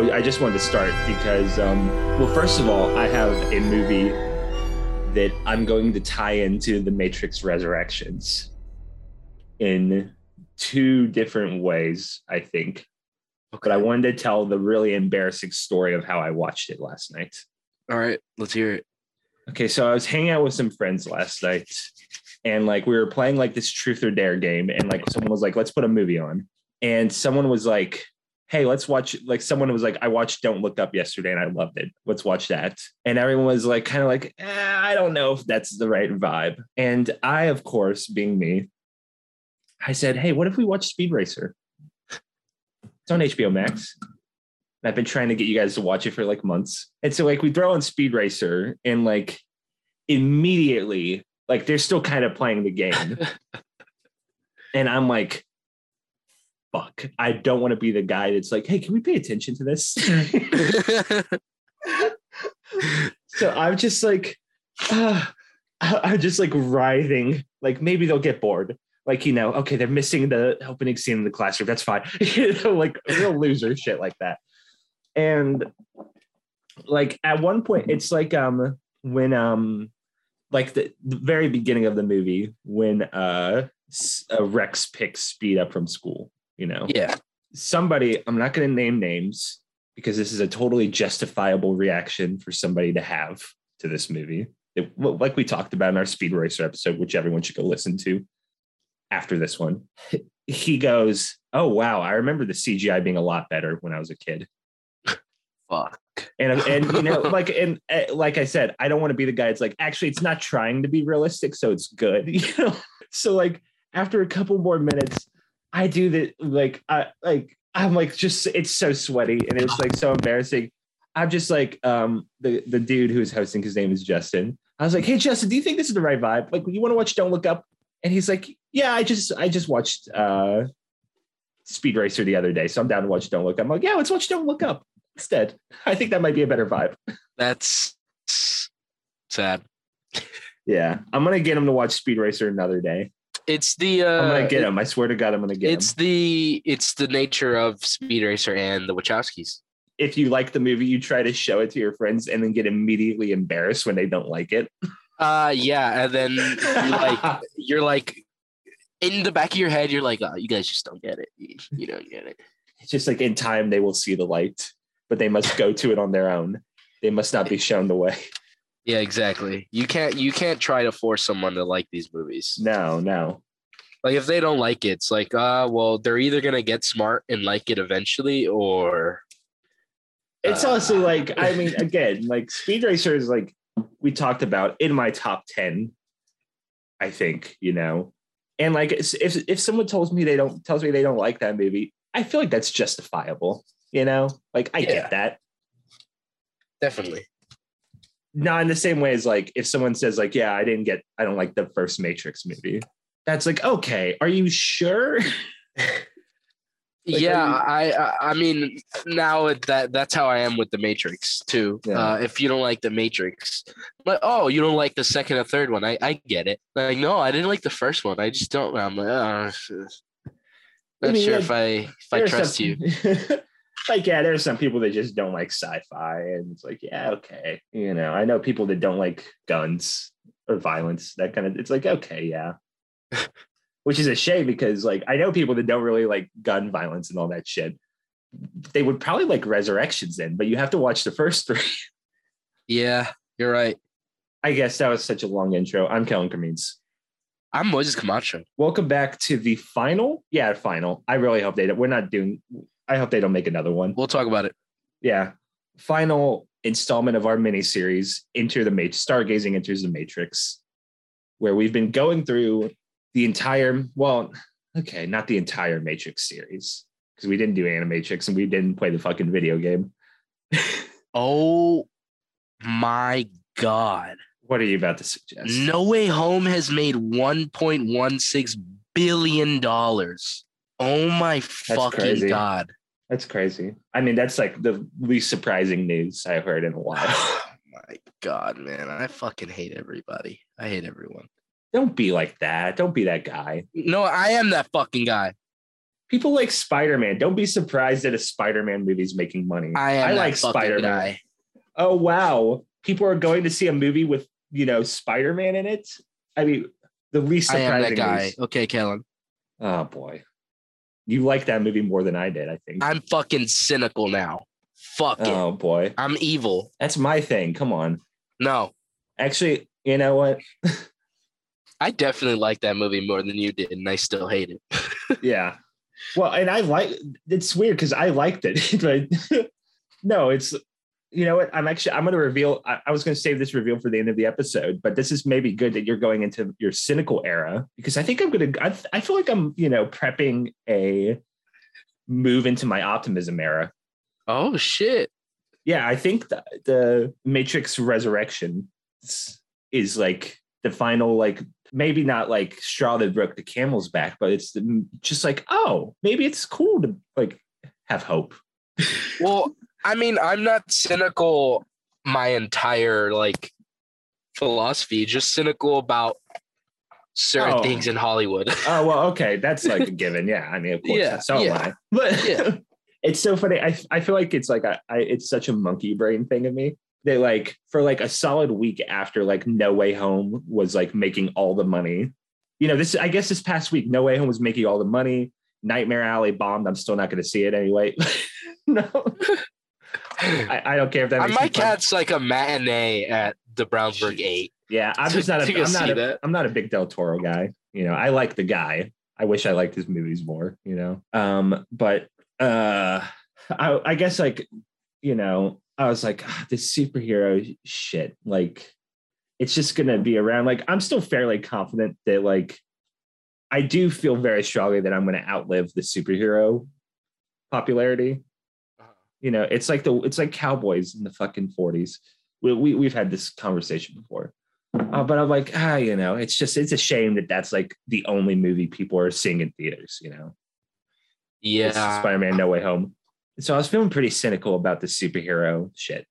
I, I just wanted to start because, um, well, first of all, I have a movie that I'm going to tie into the Matrix Resurrections in two different ways, I think. But I wanted to tell the really embarrassing story of how I watched it last night. All right, let's hear it. Okay, so I was hanging out with some friends last night, and like we were playing like this truth or dare game, and like someone was like, "Let's put a movie on," and someone was like, "Hey, let's watch." Like someone was like, "I watched Don't Look Up yesterday, and I loved it. Let's watch that." And everyone was like, kind of like, eh, "I don't know if that's the right vibe." And I, of course, being me, I said, "Hey, what if we watch Speed Racer?" It's on HBO Max. I've been trying to get you guys to watch it for like months. And so like we throw on Speed Racer and like immediately like they're still kind of playing the game. and I'm like fuck. I don't want to be the guy that's like, "Hey, can we pay attention to this?" so I'm just like uh, I'm just like writhing. Like maybe they'll get bored. Like, you know, okay, they're missing the opening scene in the classroom. That's fine. you know, like real loser shit like that and like at one point it's like um when um like the, the very beginning of the movie when uh, uh rex picks speed up from school you know yeah somebody i'm not going to name names because this is a totally justifiable reaction for somebody to have to this movie it, like we talked about in our speed racer episode which everyone should go listen to after this one he goes oh wow i remember the cgi being a lot better when i was a kid fuck. And and you know, like and uh, like I said, I don't want to be the guy. It's like actually, it's not trying to be realistic, so it's good. You know, so like after a couple more minutes, I do that. Like I like I'm like just it's so sweaty and it's like so embarrassing. I'm just like um the the dude who's hosting. His name is Justin. I was like, hey Justin, do you think this is the right vibe? Like, you want to watch Don't Look Up? And he's like, yeah, I just I just watched uh Speed Racer the other day, so I'm down to watch Don't Look Up. I'm like, yeah, let's watch Don't Look Up instead. I think that might be a better vibe. That's sad. Yeah, I'm gonna get him to watch Speed Racer another day. It's the uh, I'm gonna get him. I swear to God, I'm gonna get it's him. It's the it's the nature of Speed Racer and the Wachowskis. If you like the movie, you try to show it to your friends and then get immediately embarrassed when they don't like it. Uh yeah, and then you're like you're like in the back of your head, you're like, oh, you guys just don't get it. You, you don't get it. It's just like in time they will see the light but they must go to it on their own. They must not be shown the way. Yeah, exactly. You can't you can't try to force someone to like these movies. No, no. Like if they don't like it, it's like, uh, well, they're either gonna get smart and like it eventually, or it's uh, also like, I mean, again, like Speed Racer is like we talked about in my top 10, I think, you know. And like if if someone tells me they don't tells me they don't like that movie, I feel like that's justifiable. You know, like I yeah. get that. Definitely. Not in the same way as like if someone says like, yeah, I didn't get, I don't like the first Matrix movie. That's like, okay, are you sure? Like, yeah, you... I I mean now that that's how I am with the Matrix too. Yeah. Uh, if you don't like the Matrix, but oh, you don't like the second or third one, I I get it. Like no, I didn't like the first one. I just don't. I'm like, oh, not I mean, sure like, if I if I trust some... you. like yeah there's some people that just don't like sci-fi and it's like yeah okay you know i know people that don't like guns or violence that kind of it's like okay yeah which is a shame because like i know people that don't really like gun violence and all that shit they would probably like resurrections then but you have to watch the first three yeah you're right i guess that was such a long intro i'm Kellin Cremeens. I'm Moses Camacho. Welcome back to the final. Yeah, final. I really hope they don't. We're not doing. I hope they don't make another one. We'll talk about it. Yeah. Final installment of our mini series, Enter the Matrix, Stargazing Enters the Matrix, where we've been going through the entire, well, okay, not the entire Matrix series, because we didn't do Animatrix and we didn't play the fucking video game. oh my God. What are you about to suggest? No Way Home has made $1.16 billion. Oh my That's fucking crazy. God. That's crazy. I mean, that's like the least surprising news I've heard in a while. Oh my god, man. I fucking hate everybody. I hate everyone. Don't be like that. Don't be that guy. No, I am that fucking guy. People like Spider Man. Don't be surprised that a Spider Man movie is making money. I am I like Spider-Man. Oh wow, people are going to see a movie with you know Spider Man in it. I mean, the least surprising I am that guy. news- Okay, Kellin. Oh boy, you like that movie more than I did. I think. I'm fucking cynical now. Fuck it. oh boy, I'm evil. that's my thing. Come on. No, Actually, you know what? I definitely like that movie more than you did, and I still hate it. yeah. Well, and I like it's weird because I liked it, but no, it's you know what? I'm actually I'm going to reveal. I, I was going to save this reveal for the end of the episode, but this is maybe good that you're going into your cynical era because I think I'm going to. I, I feel like I'm you know prepping a move into my optimism era. Oh shit. Yeah, I think the, the Matrix Resurrection is, is like the final like maybe not like straw that broke the camel's back, but it's the, just like oh maybe it's cool to like have hope. Well, I mean, I'm not cynical my entire like philosophy, just cynical about certain Oh. things in Hollywood. Oh well, okay, that's like a given. Yeah, I mean, of course, Yeah, so am. I. But Yeah. it's so funny. I I feel like it's like I, I it's such a monkey brain thing of me. They like for like a solid week after like No Way Home was like making all the money. You know, this I guess this past week No Way Home was making all the money. Nightmare Alley bombed. I'm still not going to see it anyway. no, I, I don't care if that. I makes me might catch like a matinee at the Brownsburg Eight. Yeah, I'm just not I'm not a. I'm not a big Del Toro guy. You know, I like the guy. I wish I liked his movies more. You know, um, but uh, I, I guess like, you know, I was like, ah, this superhero shit, like, it's just gonna be around. Like, I'm still fairly confident that like, I do feel very strongly that I'm gonna outlive the superhero popularity. You know, it's like the it's like cowboys in the fucking 40s. We, we we've had this conversation before. Uh, but I'm like, ah, you know, it's just it's a shame that that's like the only movie people are seeing in theaters. You know, Yeah. Spider-Man: No Way Home. So I was feeling pretty cynical about the superhero shit.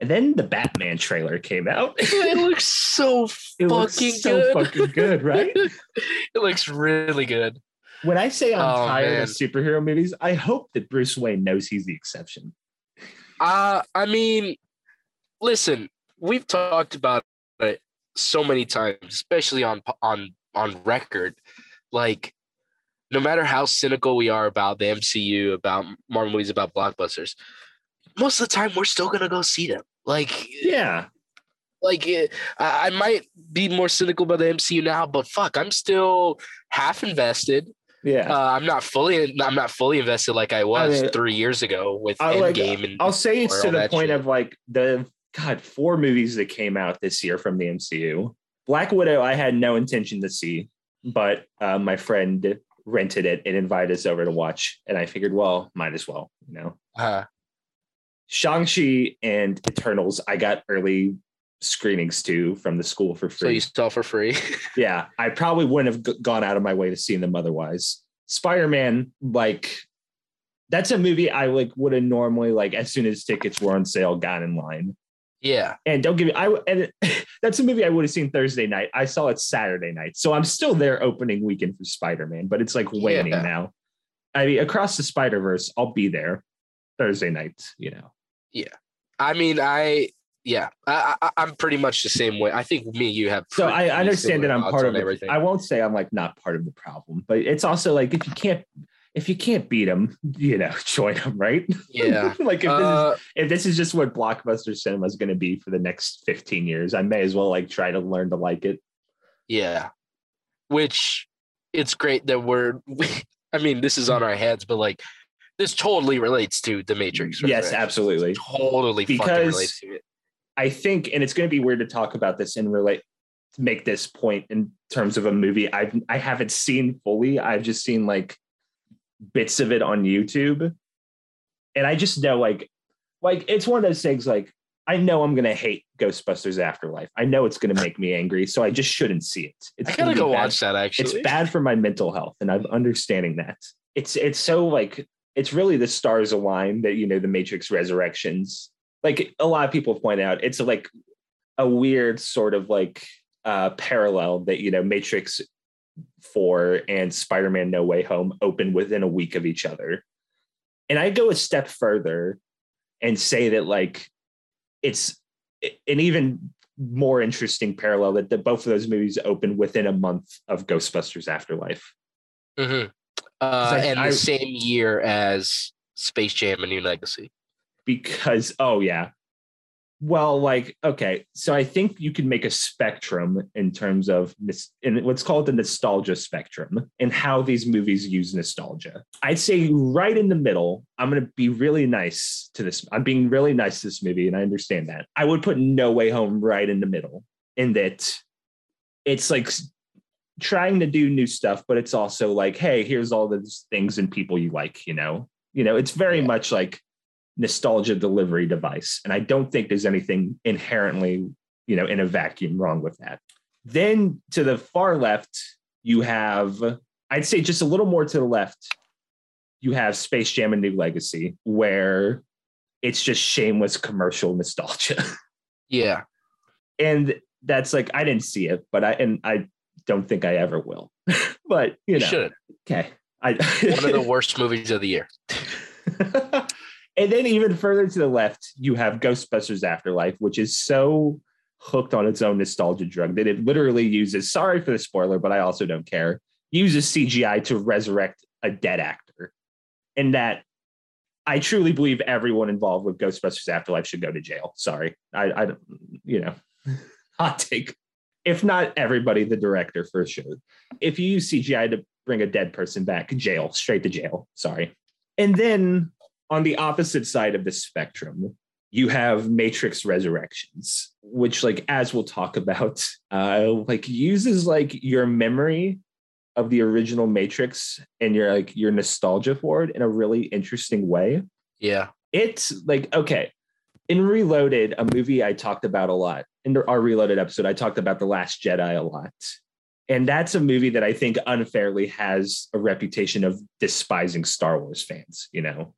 And then the Batman trailer came out. it looks so It looks fucking so good. fucking good, right? it looks really good. When I say I'm Oh, tired man. of superhero movies, I hope that Bruce Wayne knows he's the exception. Uh I mean, listen, we've talked about it so many times, especially on on on record. Like, no matter how cynical we are about the MCU, about Marvel movies, about blockbusters, most of the time we're still gonna go see them. Like, Yeah. like it, I, I might be more cynical about the MCU now, but fuck, I'm still half invested. Yeah. Uh, I'm not fully. I'm not fully invested like I was mean, three years ago with I like- Endgame and I'll say it's to the point shit. of like the God, four movies that came out this year from the MCU. Black Widow, I had no intention to see, but uh, my friend rented it and invited us over to watch. And I figured, well, might as well, you know. uh, Shang-Chi and Eternals, I got early screenings too from the school for free. so you saw for free. yeah, I probably wouldn't have g- gone out of my way to see them otherwise. Spider-Man, like that's a movie I like would have normally like as soon as tickets were on sale, got in line. yeah, And don't give me I and that's a movie I would have seen Thursday night. I saw it Saturday night, so I'm still there opening weekend for Spider-Man, but it's like waning Yeah. now. I mean, across the Spider Verse, I'll be there Thursday night. You know, Yeah. I mean, I yeah, I, I I'm pretty much the same way. I think me, and you have. so I understand that I'm part of it. everything. I won't say I'm like not part of the problem, but it's also like if you can't if you can't beat them, you know, join them, right? yeah. like if this is Uh, if this is just what blockbuster cinema is going to be for the next 15 years, I may as well like try to learn to like it. yeah, which it's great that we're. We, I mean, this is on our heads, but like this totally relates to the Matrix. Yes, absolutely. Totally fucking Because- relates to it. I think, and it's going to be weird to talk about this and relate, make this point in terms of a movie I've I haven't seen fully. I've just seen like bits of it on YouTube, and I just know like, like it's one of those things. Like I know I'm going to hate Ghostbusters Afterlife. I know it's going to make me angry, so I just shouldn't see it. It's I gotta go bad watch that actually. it's bad for my mental health and i'm understanding that it's it's so like it's really the stars align that you know the matrix resurrections like a lot of people point out it's like a weird sort of like uh parallel that you know matrix 4 and Spider-Man No Way Home open within a week of each other. And I go a step further and say that like it's an even more interesting parallel that the, both of those movies open within a month of Ghostbusters Afterlife. Mm-hmm. Uh, I- and I- the same year as Space Jam: A New Legacy. Because oh yeah. Well like okay so i think you can make a spectrum in terms of this in let's call it the nostalgia spectrum and how these movies use nostalgia. I'd say right in the middle i'm going to be really nice to this i'm being really nice to this movie and i understand that. I would put no way home right in the middle in that it's like trying to do new stuff but it's also like hey here's all those things and people you like you know? You know it's very Yeah. much like nostalgia delivery device. And i don't think there's anything inherently you know in a vacuum wrong with that. Then to the far left you have i'd say just a little more to the left you have space jam and new legacy where it's just shameless commercial nostalgia. Yeah, and that's like i didn't see it but i and i don't think i ever will. But you you know. should. okay. I One of the worst movies of the year. And then even further to the left, you have Ghostbusters Afterlife, which is so hooked on its own nostalgia drug that it literally uses, sorry for the spoiler, but I also don't care, uses CGI to resurrect a dead actor. And that I truly believe everyone involved with Ghostbusters Afterlife should go to jail. Sorry. I, I you know, hot take. If not everybody, the director for sure. If you use CGI to bring a dead person back, jail, straight to jail. Sorry. And then on the opposite side of the spectrum, you have Matrix Resurrections, which, like, as we'll talk about, uh, like uses like your memory of the original Matrix and your like your nostalgia for it in a really interesting way. Yeah, It's like okay, in Reloaded, a movie I talked about a lot in our Reloaded episode, I talked about the Last Jedi a lot. And that's a movie that I think unfairly has a reputation of despising Star Wars fans, you know?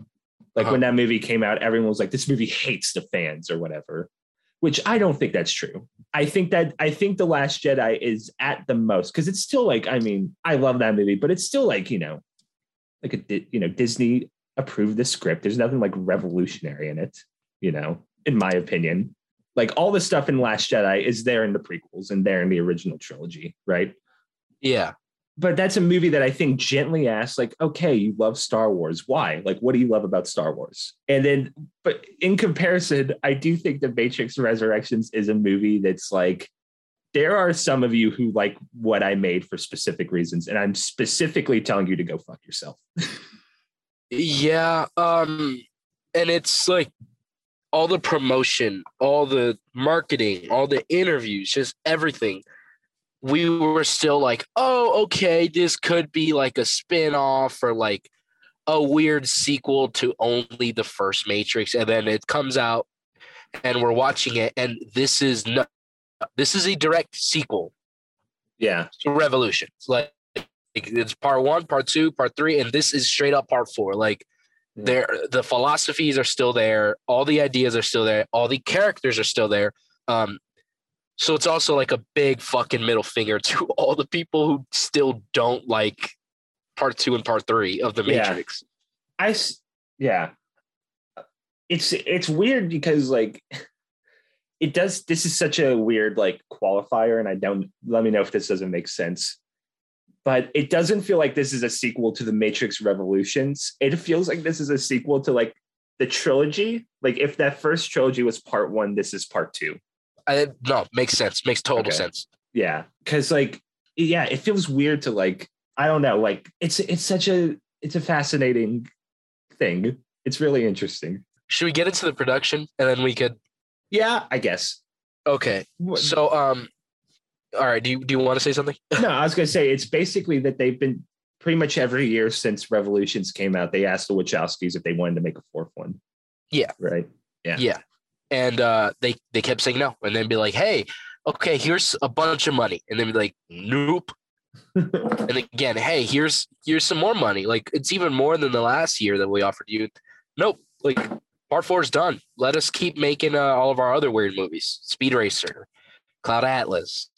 Like when uh-huh. that movie came out, everyone was like, this movie hates the fans or whatever, which I don't think that's true. I think that I think The Last Jedi is at the most because it's still like, I mean, I love that movie, but it's still like, you know, like a you know, Disney approved the script. There's nothing like revolutionary in it, you know, in my opinion. Like all the stuff in Last Jedi is there in the prequels and there in the original trilogy, right? yeah. But that's a movie that I think gently asks, like, okay, you love Star Wars. Why? Like, what do you love about Star Wars? And then, but in comparison, I do think The Matrix Resurrections is a movie that's like, there are some of you who like what I made for specific reasons. And I'm specifically telling you to go fuck yourself. Yeah, um, and it's like all the promotion, all the marketing, all the interviews, just everything. We were still like, oh, okay, this could be like a spin-off or like a weird sequel to only the first Matrix. And then it comes out and we're watching it, and this is no this is a direct sequel Yeah. to Revolution. It's like it's part one, part two, part three, and this is straight up part four. Like there, the philosophies are still there, all the ideas are still there, all the characters are still there. Um, so it's also like a big fucking middle finger to all the people who still don't like part two and part three of the Yeah. Matrix. I, s- yeah. It's, it's weird because like, it does, this is such a weird like qualifier. And I don't, let me know if this doesn't make sense. but it doesn't feel like this is a sequel to the Matrix Revolutions. It feels like this is a sequel to like the trilogy. Like if that first trilogy was part one, this is part two. I, no, makes sense. Makes total Okay. sense. Yeah, because like yeah, it feels weird to like I don't know. Like it's it's such a it's a fascinating thing. It's really interesting. Should we get into the production and then we could? Yeah, I guess. Okay. So, um, all right. Do you do you want to say something? no, I was gonna say it's basically that they've been pretty much every year since Revolutions came out. They asked the Wachowskis if they wanted to make a fourth one. Yeah. Right. Yeah. Yeah. And uh, they they kept saying no, and then be like, "Hey, okay, here's a bunch of money," and then be like, "Nope." And again, "Hey, here's here's some more money. Like it's even more than the last year that we offered you." Nope. Like part four is done. Let us keep making uh, all of our other weird movies, Speed Racer, Cloud Atlas,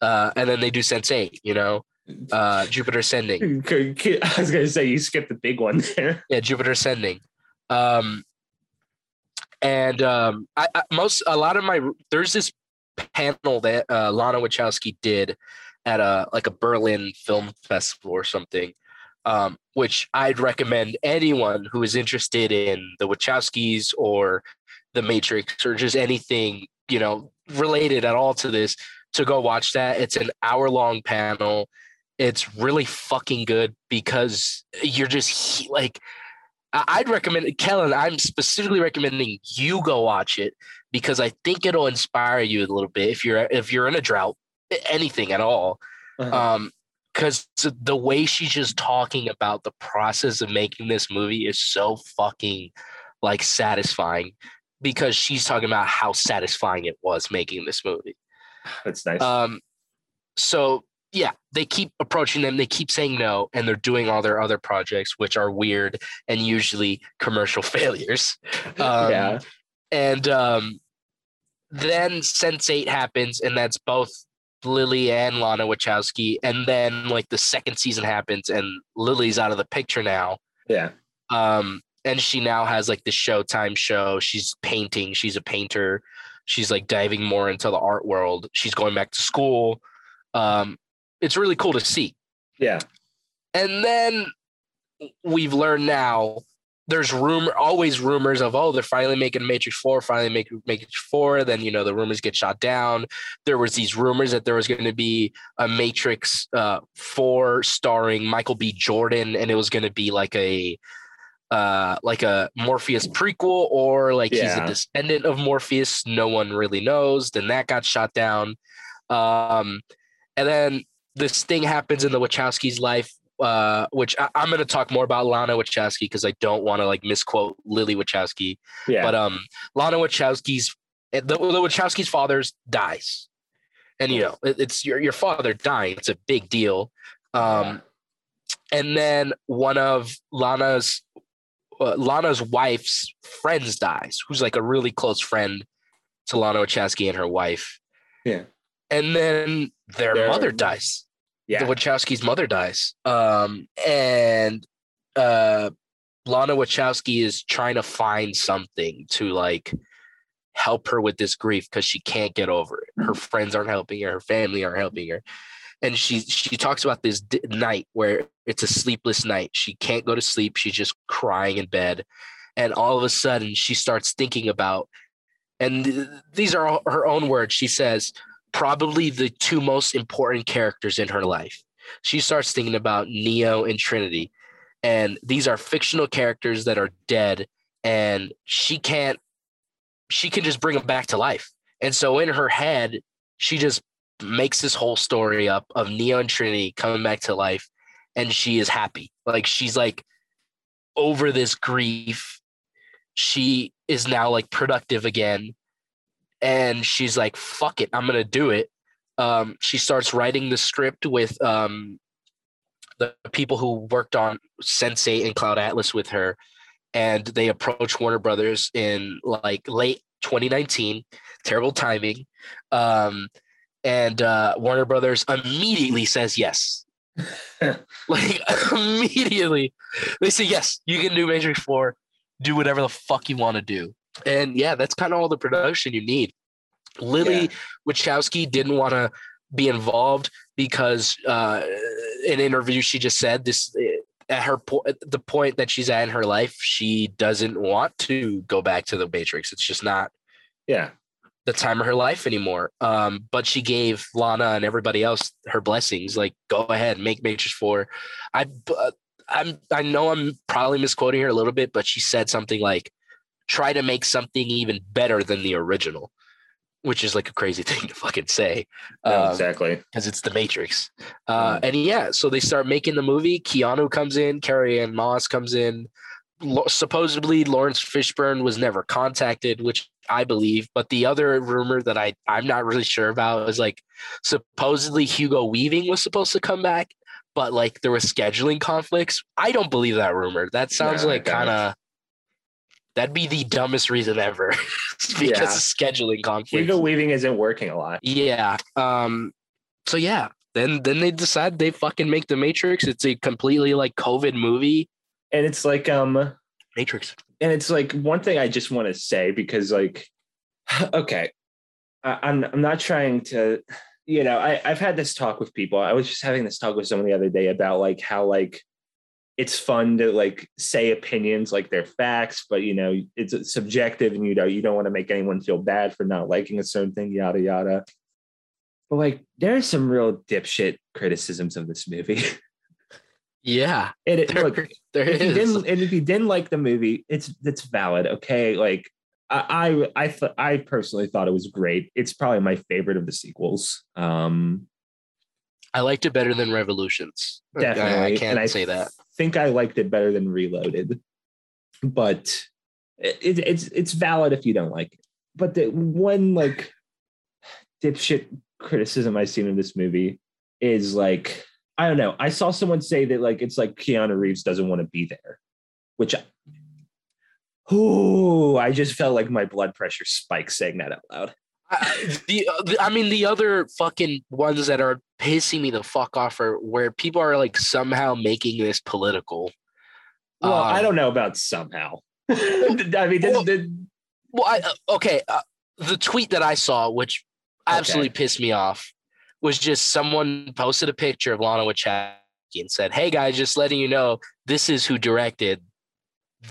uh, and then they do Sense8. You know, Uh, Jupiter Ascending. I was gonna say you skipped the big one there. Yeah, Jupiter Ascending. Um, and um, I, I most a lot of my there's this panel that uh, Lana Wachowski did at a like a Berlin film festival or something, um, which I'd recommend anyone who is interested in the Wachowskis or the Matrix or just anything you know related at all to this to go watch that. It's an hour long panel. It's really fucking good because you're just like I'd recommend Kellin. I'm specifically recommending you go watch it because I think it'll inspire you a little bit if you're if you're in a drought, anything at all. Uh-huh. Um, because the way she's just talking about the process of making this movie is so fucking like satisfying because she's talking about how satisfying it was making this movie. That's nice. Um, so yeah, they keep approaching them. They keep saying no, and they're doing all their other projects, which are weird and usually commercial failures. Um, yeah. And um, then Sense8 happens, and that's both Lily and Lana Wachowski. And then like the second season happens, and Lily's out of the picture now. Yeah. Um, and she now has like the Showtime show. She's painting. She's a painter. She's like diving more into the art world. She's going back to school. Um, it's really cool to see. Yeah. And then we've learned now there's rumor always rumors of oh they're finally making Matrix 4 finally making Matrix 4 then you know the rumors get shot down there was these rumors that there was going to be a Matrix uh 4 starring Michael B Jordan and it was going to be like a uh like a Morpheus prequel or like yeah. he's a descendant of Morpheus no one really knows then that got shot down um and then this thing happens in the Wachowskis' life, uh, which I, am going to talk more about Lana Wachowski because I don't want to like misquote Lily Wachowski. Yeah. But um, Lana Wachowski's eh, the, the Wachowskis' father's dies, and you know it, it's your your father dying. It's a big deal. Um, and then one of Lana's uh, Lana's wife's friends dies, who's like a really close friend to Lana Wachowski and her wife. Yeah. And then their They're, mother dies yeah. the Wachowski's mother dies. Um, and uh, Lana Wachowski is trying to find something to like help her with this grief because she can't get over it. Her friends aren't helping her, her family aren't helping her. And she she talks about this d- night where it's a sleepless night. She can't go to sleep. She's just crying in bed, and all of a sudden she starts thinking about. And th- these are her own words. She says, probably the two most important characters in her life. She starts thinking about Neo and Trinity. And these are fictional characters that are dead, and she can't, she can just bring them back to life. And so in her head, she just makes this whole story up of Neo and Trinity coming back to life, and she is happy. Like she's like over this grief. She is now like productive again and she's like, "Fuck it, I'm gonna do it." Um, she starts writing the script with um, the people who worked on Sense8 and Cloud Atlas with her, and they approach Warner Brothers in like late 2019. Terrible timing, um, and uh, Warner Brothers immediately says yes. like immediately, they say yes. You can do Matrix Four. Do whatever the fuck you want to do. And yeah, that's kind of all the production you need. Lily yeah. Wachowski didn't want to be involved because uh, in an interview she just said this at her po- at the point that she's at in her life, she doesn't want to go back to the Matrix. It's just not yeah the time of her life anymore. Um, but she gave Lana and everybody else her blessings. Like, go ahead, make Matrix Four. I uh, I'm I know I'm probably misquoting her a little bit, but she said something like, try to make something even better than the original, which is like a crazy thing to fucking say. um, exactly. Because it's the Matrix. Uh, mm. And yeah, so they start making the movie. Keanu comes in, Carrie-Anne Moss comes in. supposedly, Laurence Fishburne was never contacted, which I believe. But the other rumor that I, I'm not really sure about is like supposedly Hugo Weaving was supposed to come back, but like there was scheduling conflicts. I don't believe that rumor. That sounds like kind of That'd be the dumbest reason ever because yeah. of scheduling conflicts. Hugo Weaving isn't working a lot. Yeah. Um, so yeah, then then they decide they fucking make the Matrix. It's a completely like COVID movie. And it's like um Matrix. and it's like one thing I just want to say because like okay, I, I'm I'm not trying to you know I I've had this talk with people. I was just having this talk with someone the other day about like how like it's fun to like say opinions like they're facts, but you know it's subjective and you know you don't want to make anyone feel bad for not liking a certain thing, yada yada. But like there's some real dipshit criticisms of this movie. Yeah, and it there, look there if you is. didn't and if you didn't like the movie, it's it's valid. Okay, like I I I, th- I personally thought it was great. It's probably my favorite of the sequels. Um, I liked it better than Revolutions. I- definitely, I, can't and I say that. Think I liked it better than Reloaded, but it, it, it's it's valid if you don't like it. But the one like dipshit criticism I've seen of this movie is like I don't know. I saw someone say that like it's like Keanu Reeves doesn't want to be there, which I, Ooh, I just felt like my blood pressure spiked saying that out loud. I, the, uh, the I mean the other fucking ones that are pissing me the fuck off are where people are like somehow making this political. Well, I Um, don't know about somehow. I mean, this, Well- this- Well, I uh, okay. Uh, the tweet that I saw, which absolutely pissed me off, was just someone posted a picture of Lana Wachowski and said, "Hey guys, just letting you know, this is who directed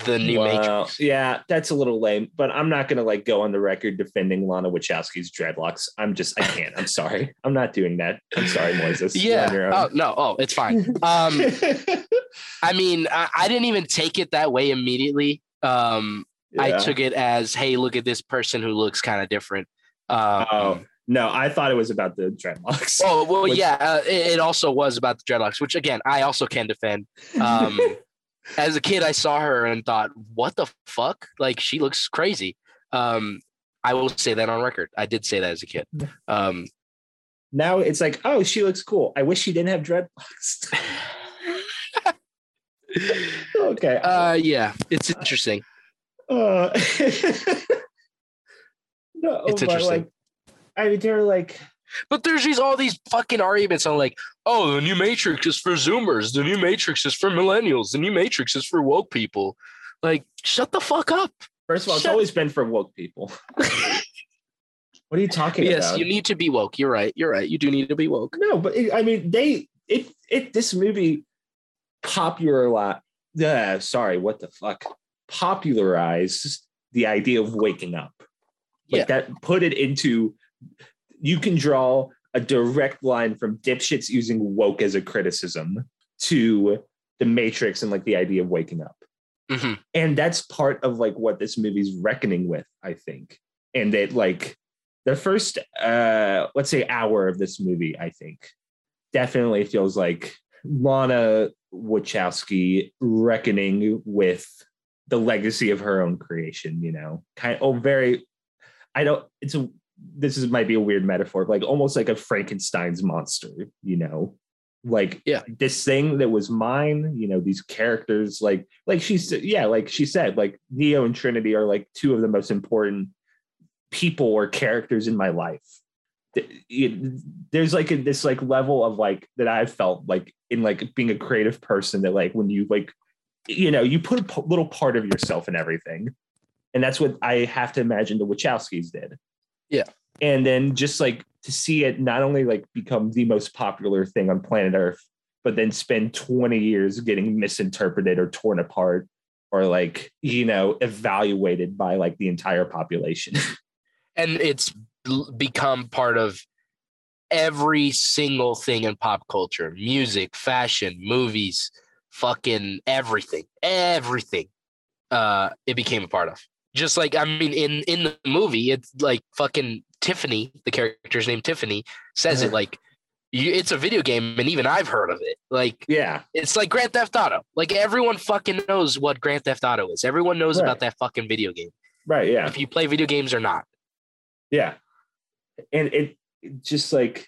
the new Wow. Matrix." Yeah, that's a little lame, but I'm not gonna like go on the record defending Lana Wachowski's dreadlocks. I'm just I can't. I'm sorry. I'm not doing that. I'm sorry, Moises. You're on your Yeah. Oh no. Oh, it's fine. Um, I mean, I, I didn't even take it that way immediately. Um, I took it as, "Hey, look at this person who looks kind of different." Um, Oh no, I thought it was about the dreadlocks. Oh well, Which- yeah. Uh, it, it also was about the dreadlocks, which again I also can defend. Um, as a kid, I saw her and thought, "What the fuck? Like she looks crazy." Um, I will say that on record. I did say that as a kid. Um, now it's like, oh, she looks cool. I wish she didn't have dreadlocks. okay. uh, yeah, it's interesting. Uh, no, It's interesting. Like, I mean, they're like, But there's these all these fucking arguments on like, oh, the new Matrix is for Zoomers, the new Matrix is for millennials, the new Matrix is for woke people. Like, shut the fuck up. first of all, it's always been for woke people. what are you talking yes, about? Yes, you need to be woke. You're right. You're right. You do need to be woke. no, but it, I mean, they it it this movie popularized. Yeah, sorry, what the fuck? Popularized the idea of waking up. Like Yeah. that put it into you can draw a direct line from dipshits using woke as a criticism to the matrix and like the idea of waking up. Mhm. And that's part of like what this movie's reckoning with, I think. And that like the first uh let's say hour of this movie, I think, definitely feels like Lana Wachowski reckoning with the legacy of her own creation, you know, kind of oh very, I don't, it's a, this is might be a weird metaphor, like almost like a Frankenstein's monster, you know, like Yeah. this thing that was mine, you know, these characters, like, like she's, yeah, like she said, like Neo and Trinity are like two of the most important people or characters in my life. There's like a, this like level of like that I've felt like in like being a creative person that like when you like you know you put a little part of yourself in everything. And that's what I have to imagine the Wachowskis did Yeah. and then just like to see it not only like become the most popular thing on planet Earth but then spend 20 years getting misinterpreted or torn apart or like you know evaluated by like the entire population. And it's become part of every single thing in pop culture. Music fashion movies fucking everything. Everything uh it became a part of just like i mean in in the movie it's like fucking tiffany the character's named tiffany says it Uh-huh. like you, it's a video game and even i've heard of it. Like yeah. it's like grand theft auto. Like everyone fucking knows what grand theft auto is. Everyone knows Right. about that fucking video game. Right yeah. If you play video games or not. Yeah. And it just like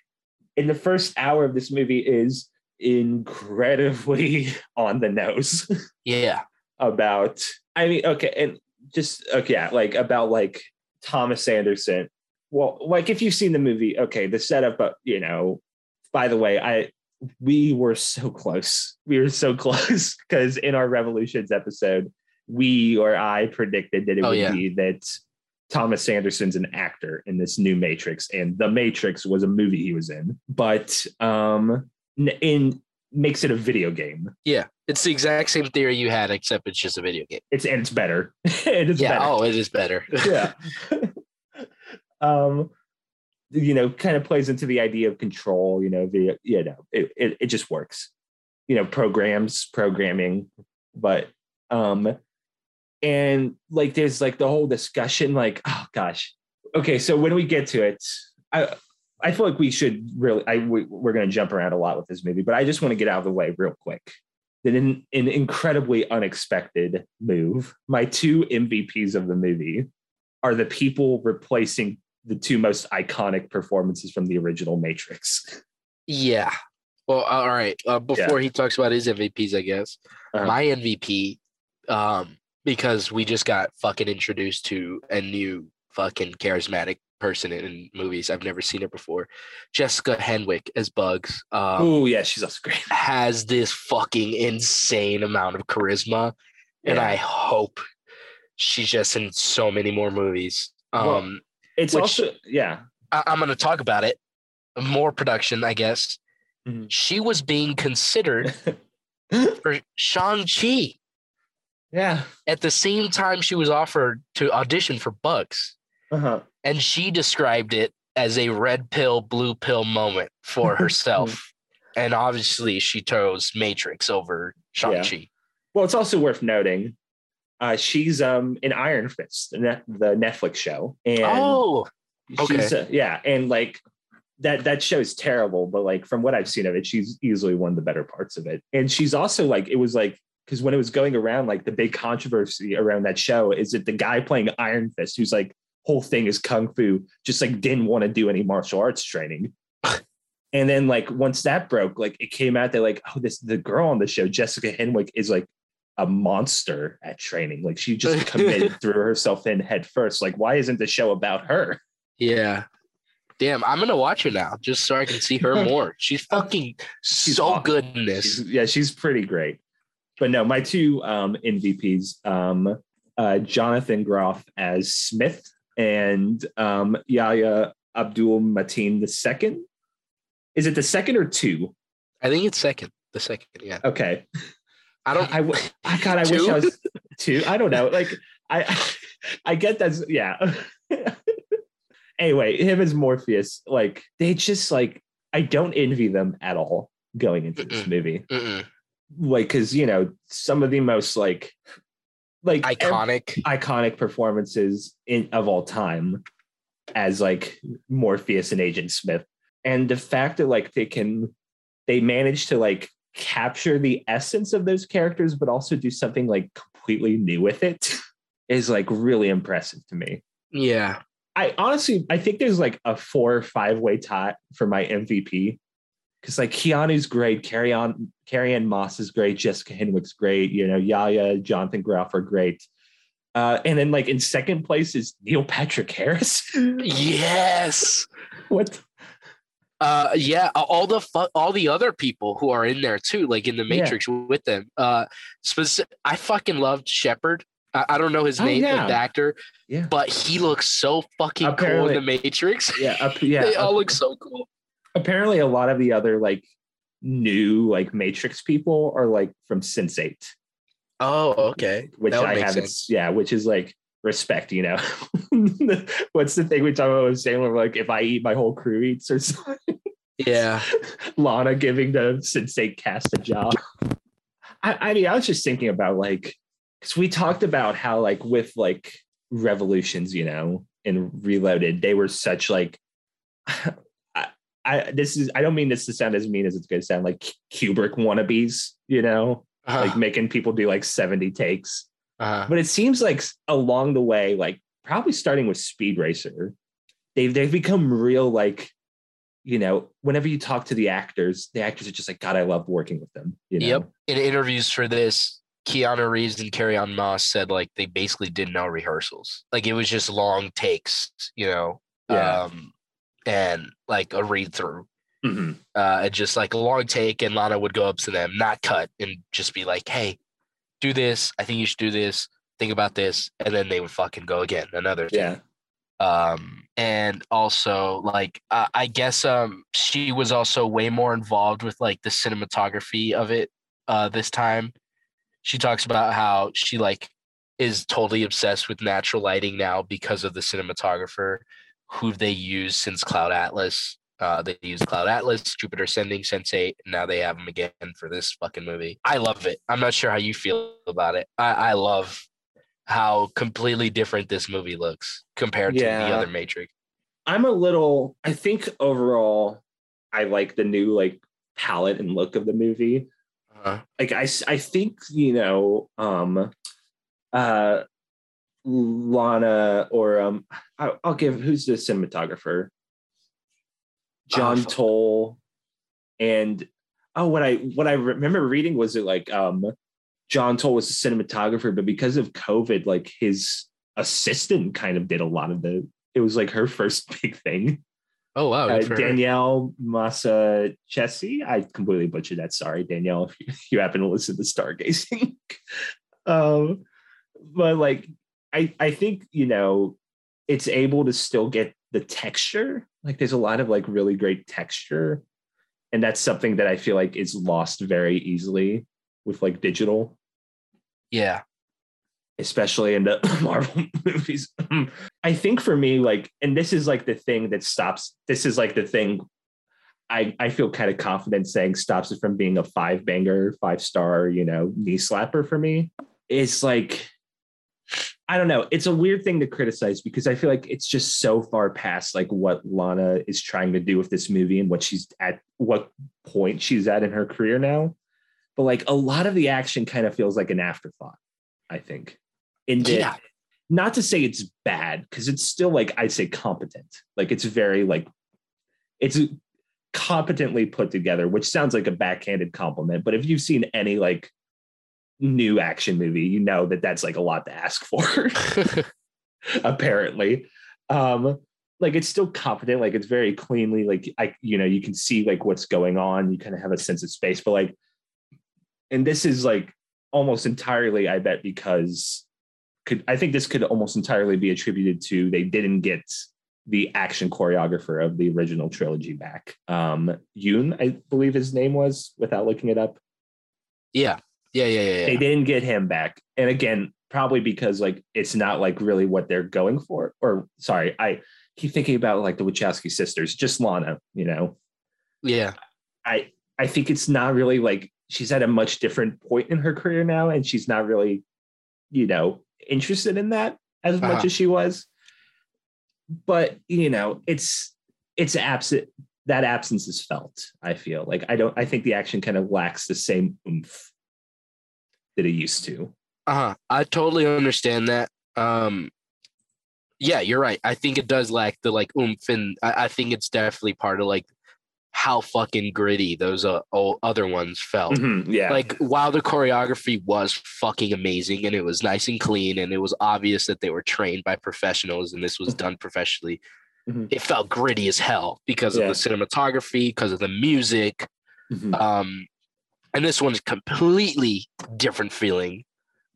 in the first hour of this movie is incredibly on the nose yeah. about I mean, okay, and just okay, yeah, like about like Thomas Anderson. Well, like if you've seen the movie, okay, the setup, but you know, by the way, I we were so close. We were so close because in our Revolutions episode, we or I predicted that it Oh, would yeah. be that Thomas Anderson's an actor in this new Matrix, and The Matrix was a movie he was in, but um, in makes it a video game. Yeah, it's the exact same theory you had, except it's just a video game. It's and it's better. it is yeah. better. Oh, it is better. yeah. um, you know, kind of plays into the idea of control. You know, the you know, it, it it just works. You know, programs, programming, but um, and like there's like the whole discussion. Like, oh gosh, okay. So when we get to it, I I feel like we should really. I we, we're going to jump around a lot with this movie, but I just want to get out of the way real quick. That in an incredibly unexpected move, my two MVPs of the movie are the people replacing the two most iconic performances from the original Matrix. Yeah. Well, all right. Uh, before he talks about his MVPs, I guess Uh-huh. my MVP, um, because we just got fucking introduced to a new fucking charismatic person in movies. I've never seen her before. Jessica Henwick as Bugs. Um, oh yeah, she's also great. has this fucking insane amount of charisma, and I hope she's just in so many more movies. Um, Well, It's which- also yeah. I- I'm going to talk about it. More production, I guess. Mhm. She was being considered for Shang Chi yeah. at the same time she was offered to audition for Bugs, Uh-huh. And she described it as a red pill, blue pill moment for herself. and obviously, she chose Matrix over Shang Yeah. Chi. Well, it's also worth noting. Uh, she's um in Iron Fist, the, Netflix show, and Oh, she's uh, yeah, and like that that show is terrible, but like from what I've seen of it, she's easily one of the better parts of it. And she's also like it was like because when it was going around, like the big controversy around that show is that the guy playing Iron Fist, who's like whole thing is kung fu, just like didn't want to do any martial arts training. and then like once that broke, like it came out that like oh this the girl on the show Jessica Henwick is like a monster at training. Like she just committed threw herself in head first. Like why isn't the show about her? yeah. Damn, I'm gonna watch her now just so I can see her more. She's fucking so awesome. good in this. She's, yeah, she's pretty great. But no, my two um, MVPs, um, uh, Jonathan Groff as Smith and um, Yahya Abdul Mateen the second. Is it the second or two? I think it's second. The second, yeah. Okay. I don't. I, I God, I wish I was two. I don't know. Like I, I get that's yeah. anyway, him as Morpheus, like they just like I don't envy them at all going into this Mm-mm. movie. Mm-mm. like because you know some of the most like like ev- iconic. iconic performances in of all time as like morpheus and agent smith and the fact that like they can they manage to like capture the essence of those characters but also do something like completely new with it is like really impressive to me Yeah. I honestly, I think there's like a four or five way tie for my MVP. Because like Keanu's great, Carrie on Carrie-Anne Moss is great, Jessica Henwick's great, you know, Yahya, Jonathan Groff are great. Uh, and then like in second place is Neil Patrick Harris. Yes. what? Uh, yeah. All the fu- all the other people who are in there too, like in the Yeah. Matrix with them. Uh, speci- I fucking loved Shepherd. I, I don't know his Oh, name, yeah. the actor, Yeah. but he looks so fucking Apparently- cool in the Matrix. Yeah. Up, yeah. they all look so cool. Apparently a lot of the other like new like Matrix people are like from Sense Eight. Oh, okay. which I haven't, sense. yeah, which is like respect, you know. What's the thing we talk about with Sandler? Like, if I eat, my whole crew eats, or something. Yeah. Lana giving the Sense8 cast a job. I, I mean, I was just thinking about like, because we talked about how like with like revolutions, you know, and Reloaded, they were such like. I, I this is I don't mean this to sound as mean as it's going to sound like Kubrick wannabes, you know, Uh, like making people do like 70 takes. uh, But it seems like along the way, like probably starting with Speed Racer, they've they've become real like, you know, whenever you talk to the actors, the actors are just like, God, I love working with them. You know? Yep. In interviews for this, Keanu Reeves and Carrie-Anne Moss said like they basically did no rehearsals. Like it was just long takes, you know. Yeah. Um, and like a read through. Mhm. Uh, and just like a long take, and Lana would go up to them, not cut, and just be like, "Hey, do this. I think you should do this. Think about this," and then they would fucking go again, another. Yeah. um and also like uh, i guess um she was also way more involved with like the cinematography of it uh this time she talks about how she like is totally obsessed with natural lighting now because of the cinematographer who they used since cloud atlas. Uh they used cloud atlas jupiter ascending sense8 now they have them again for this fucking movie. I love it. I'm not sure how you feel about it. I i love how completely different this movie looks compared to the other Matrix. I'm a little, I think overall, I like the new like palette and look of the movie. Uh, Like I, I think, you know, um, uh, Lana or um, I, I'll give who's the cinematographer? John fuck. Toll, and oh, what I what I remember reading was it like um, John Toll was a cinematographer, but because of COVID, like his assistant kind of did a lot of the. It was like her first big thing. oh wow, Uh, good for her. Danielle Massa Chessie. I completely butchered that. Sorry, Danielle, if you, if you happen to listen to Stargazing. um, but like, I I think you know, it's able to still get the texture. Like, there's a lot of like really great texture, and that's something that I feel like is lost very easily with like digital yeah, especially in the Marvel movies. I think for me, like, and this is like the thing that stops, this is like the thing I, I feel kind of confident saying stops it from being a five banger, five star, you know, knee slapper for me. It's like, I don't know. It's a weird thing to criticize because I feel like it's just so far past like what Lana is trying to do with this movie and what she's at, what point she's at in her career now. But like a lot of the action kind of feels like an afterthought, I think. In the, Yeah. not to say it's bad, because it's still like I'd say competent. Like it's very like it's competently put together, which sounds like a backhanded compliment. But if you've seen any like new action movie, you know that that's like a lot to ask for. apparently, um, like it's still competent. Like it's very cleanly. Like I, you know, you can see like what's going on. You kind of have a sense of space. But like, and this is like almost entirely, I bet, because could I think this could almost entirely be attributed to they didn't get the action choreographer of the original trilogy back. Um, Yuen, I believe his name was, without looking it up. yeah, yeah, yeah, yeah. They didn't get him back. And again, probably because like it's not like really what they're going for. Or sorry, I keep thinking about like the Wachowski sisters, just Lana, you know. yeah. I I think it's not really like she's at a much different point in her career now, and she's not really, you know, interested in that as much Uh-huh. as she was. But you know, it's it's absent. That absence is felt. I feel like I don't. I think the action kind of lacks the same oomph that it used to. Uh-huh. I totally understand that. Um yeah, you're right. I think it does lack the like oomph and I, I think it's definitely part of like how fucking gritty those uh, other ones felt. Mhm, yeah, Like while the choreography was fucking amazing and it was nice and clean and it was obvious that they were trained by professionals and this was done professionally, Mhm. it felt gritty as hell because Yeah. of the cinematography, because of the music. Mhm. Um, and this one's completely different feeling,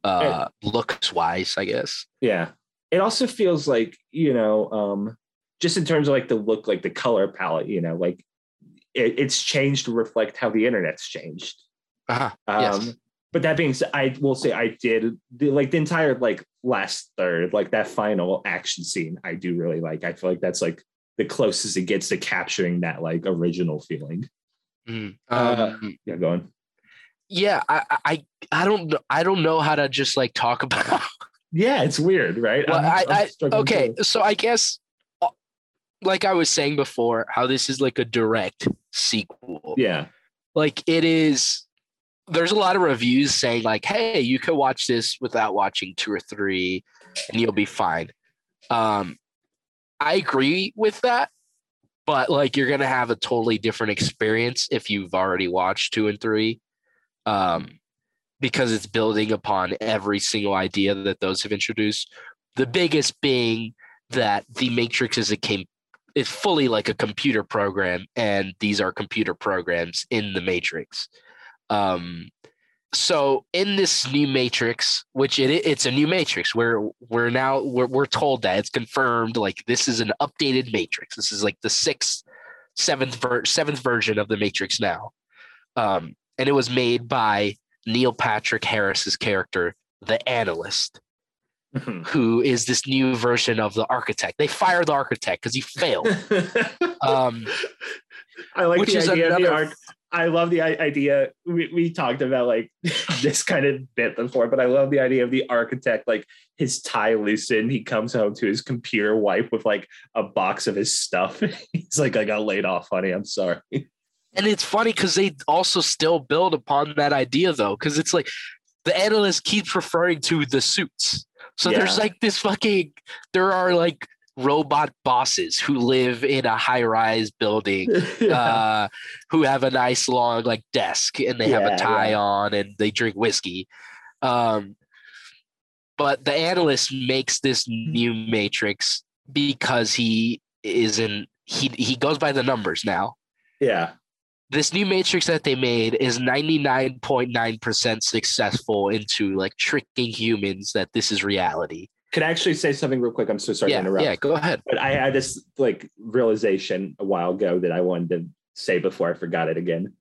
uh, looks wise, I guess. yeah. It also feels like you know, um, just in terms of like the look, like the color palette, you know, like it, it's changed to reflect how the internet's changed. Uh-huh. Um, Yes. But that being said, I will say I did the, like the entire like last third, like that final action scene. I do really like. I feel like that's like the closest it gets to capturing that like original feeling. Mhm. Uh, Um, Yeah, go on. Yeah, I, I- I, don't, I don't know how to just like talk about. Yeah, it's weird, right? Well, I'm- I, I'm I okay, too. so I guess, uh, like I was saying before, how this is like a direct sequel. Yeah, like it is there's a lot of reviews saying like hey you could watch this without watching two or three and you'll be fine um i agree with that but like you're gonna have a totally different experience if you've already watched two and three um because it's building upon every single idea that those have introduced the biggest being that the matrix is a com- is fully like a computer program, and these are computer programs in the Matrix. Um, so in this new Matrix, which it it's a new Matrix, where we're now we're we're told that it's confirmed, like this is an updated Matrix. This is like the sixth, seventh ver- seventh version of the Matrix now, um, and it was made by Neil Patrick Harris's character, the Analyst who is this new version of the architect. They fired the architect because he failed. um, I like the idea another... of the arch. I love the idea. We, we talked about like this kind of bit before, but I love the idea of the architect, like his tie loosened. He comes home to his computer wipe with like a box of his stuff. He's like, I got laid off, honey. I'm sorry. And it's funny because they also still build upon that idea though, because it's like the analyst keeps referring to the suits. So yeah. there's like this fucking there are like robot bosses who live in a high-rise building yeah. uh, who have a nice long like desk and they yeah, have a tie on and they drink whiskey. Um, but the analyst makes this new matrix because he isn't he he goes by the numbers now. Yeah this new matrix that they made is 99.9% successful into like tricking humans that this is reality Could I actually say something real quick? I'm so sorry yeah, to interrupt. Yeah, go ahead. But I had this like realization a while ago that I wanted to say before I forgot it again.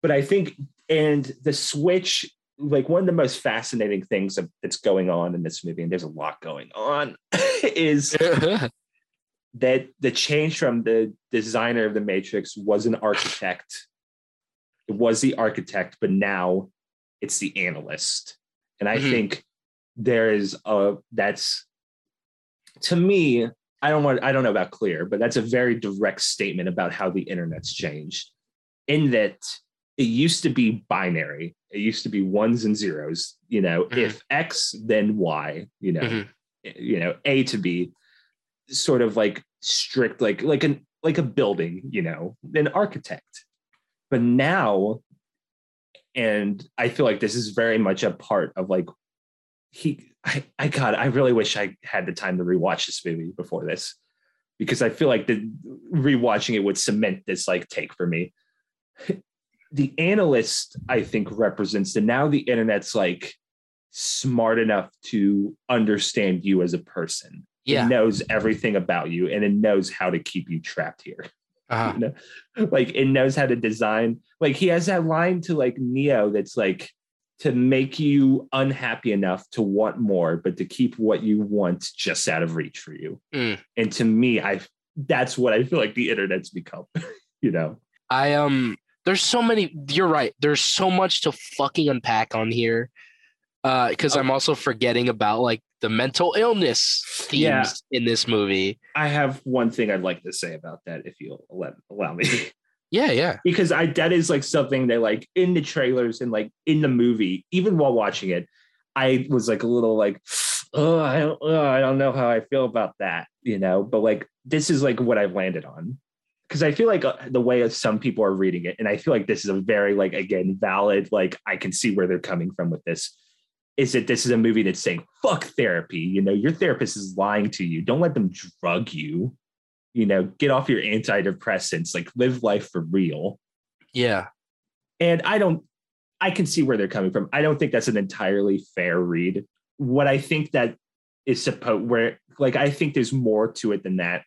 But I think, and the switch, like one of the most fascinating things that's going on in this movie, and there's a lot going on, is that the change from the designer of the Matrix was an architect it was the architect, but now it's the analyst. And I mm-hmm. think there is a that's to me, I don't want I don't know about clear, but that's a very direct statement about how the internet's changed. In that it used to be binary. It used to be ones and zeros. You know, mm-hmm. if X, then Y. You know, mm-hmm. you know, A to B, sort of like strict, like like an like a building. You know, an architect. But now, and I feel like this is very much a part of like he I, I God, I really wish I had the time to rewatch this movie before this because I feel like the rewatching it would cement this like take for me. The analyst, I think, represents the now the internet's like smart enough to understand you as a person. Yeah. It knows everything about you and it knows how to keep you trapped here. Uh-huh. You know? Like it knows how to design. Like he has that line to like Neo that's like to make you unhappy enough to want more, but to keep what you want just out of reach for you. Mm. And to me, I that's what I feel like the internet's become. you know, I um, there's so many. You're right. There's so much to fucking unpack on here because uh, I'm also forgetting about like the mental illness themes yeah. in this movie. I have one thing I'd like to say about that, if you'll let allow me. yeah, yeah. Because I that is like something that like in the trailers and like in the movie, even while watching it, I was like a little like, oh, I don't, oh, I don't know how I feel about that, you know. But like this is like what I've landed on because I feel like uh, the way some people are reading it, and I feel like this is a very like again valid like I can see where they're coming from with this is that this is a movie that's saying fuck therapy you know your therapist is lying to you. Don't let them drug you. You know get off your antidepressants. Like live life for real. Yeah. And i don't i can see where they're coming from. I don't think that's an entirely fair read. What i think that is supposed where like i think there's more to it than that.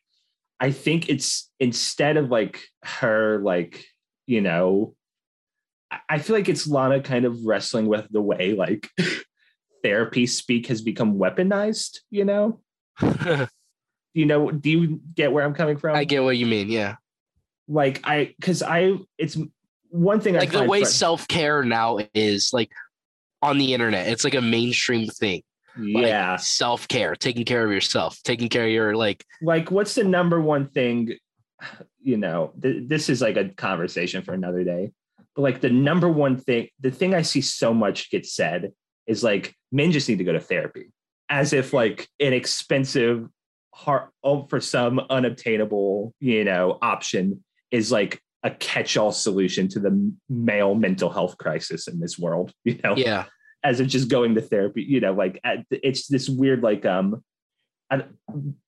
I think it's instead of like her like you know I feel like it's Lana kind of wrestling with the way like therapy speak has become weaponized, you know? you know, do you get where I'm coming from? I get what you mean, yeah. Like I cuz I it's one thing I like the way self-care now is like on the internet. It's like a mainstream thing. Yeah. Like self-care, taking care of yourself, taking care of your like like what's the number one thing you know, th- this is like a conversation for another day. But like the number one thing, the thing I see so much get said is like men just need to go to therapy as if like an expensive hard oh, for some unobtainable you know option is like a catch-all solution to the male mental health crisis in this world you know? Yeah. As of just going to therapy you know like it's this weird like um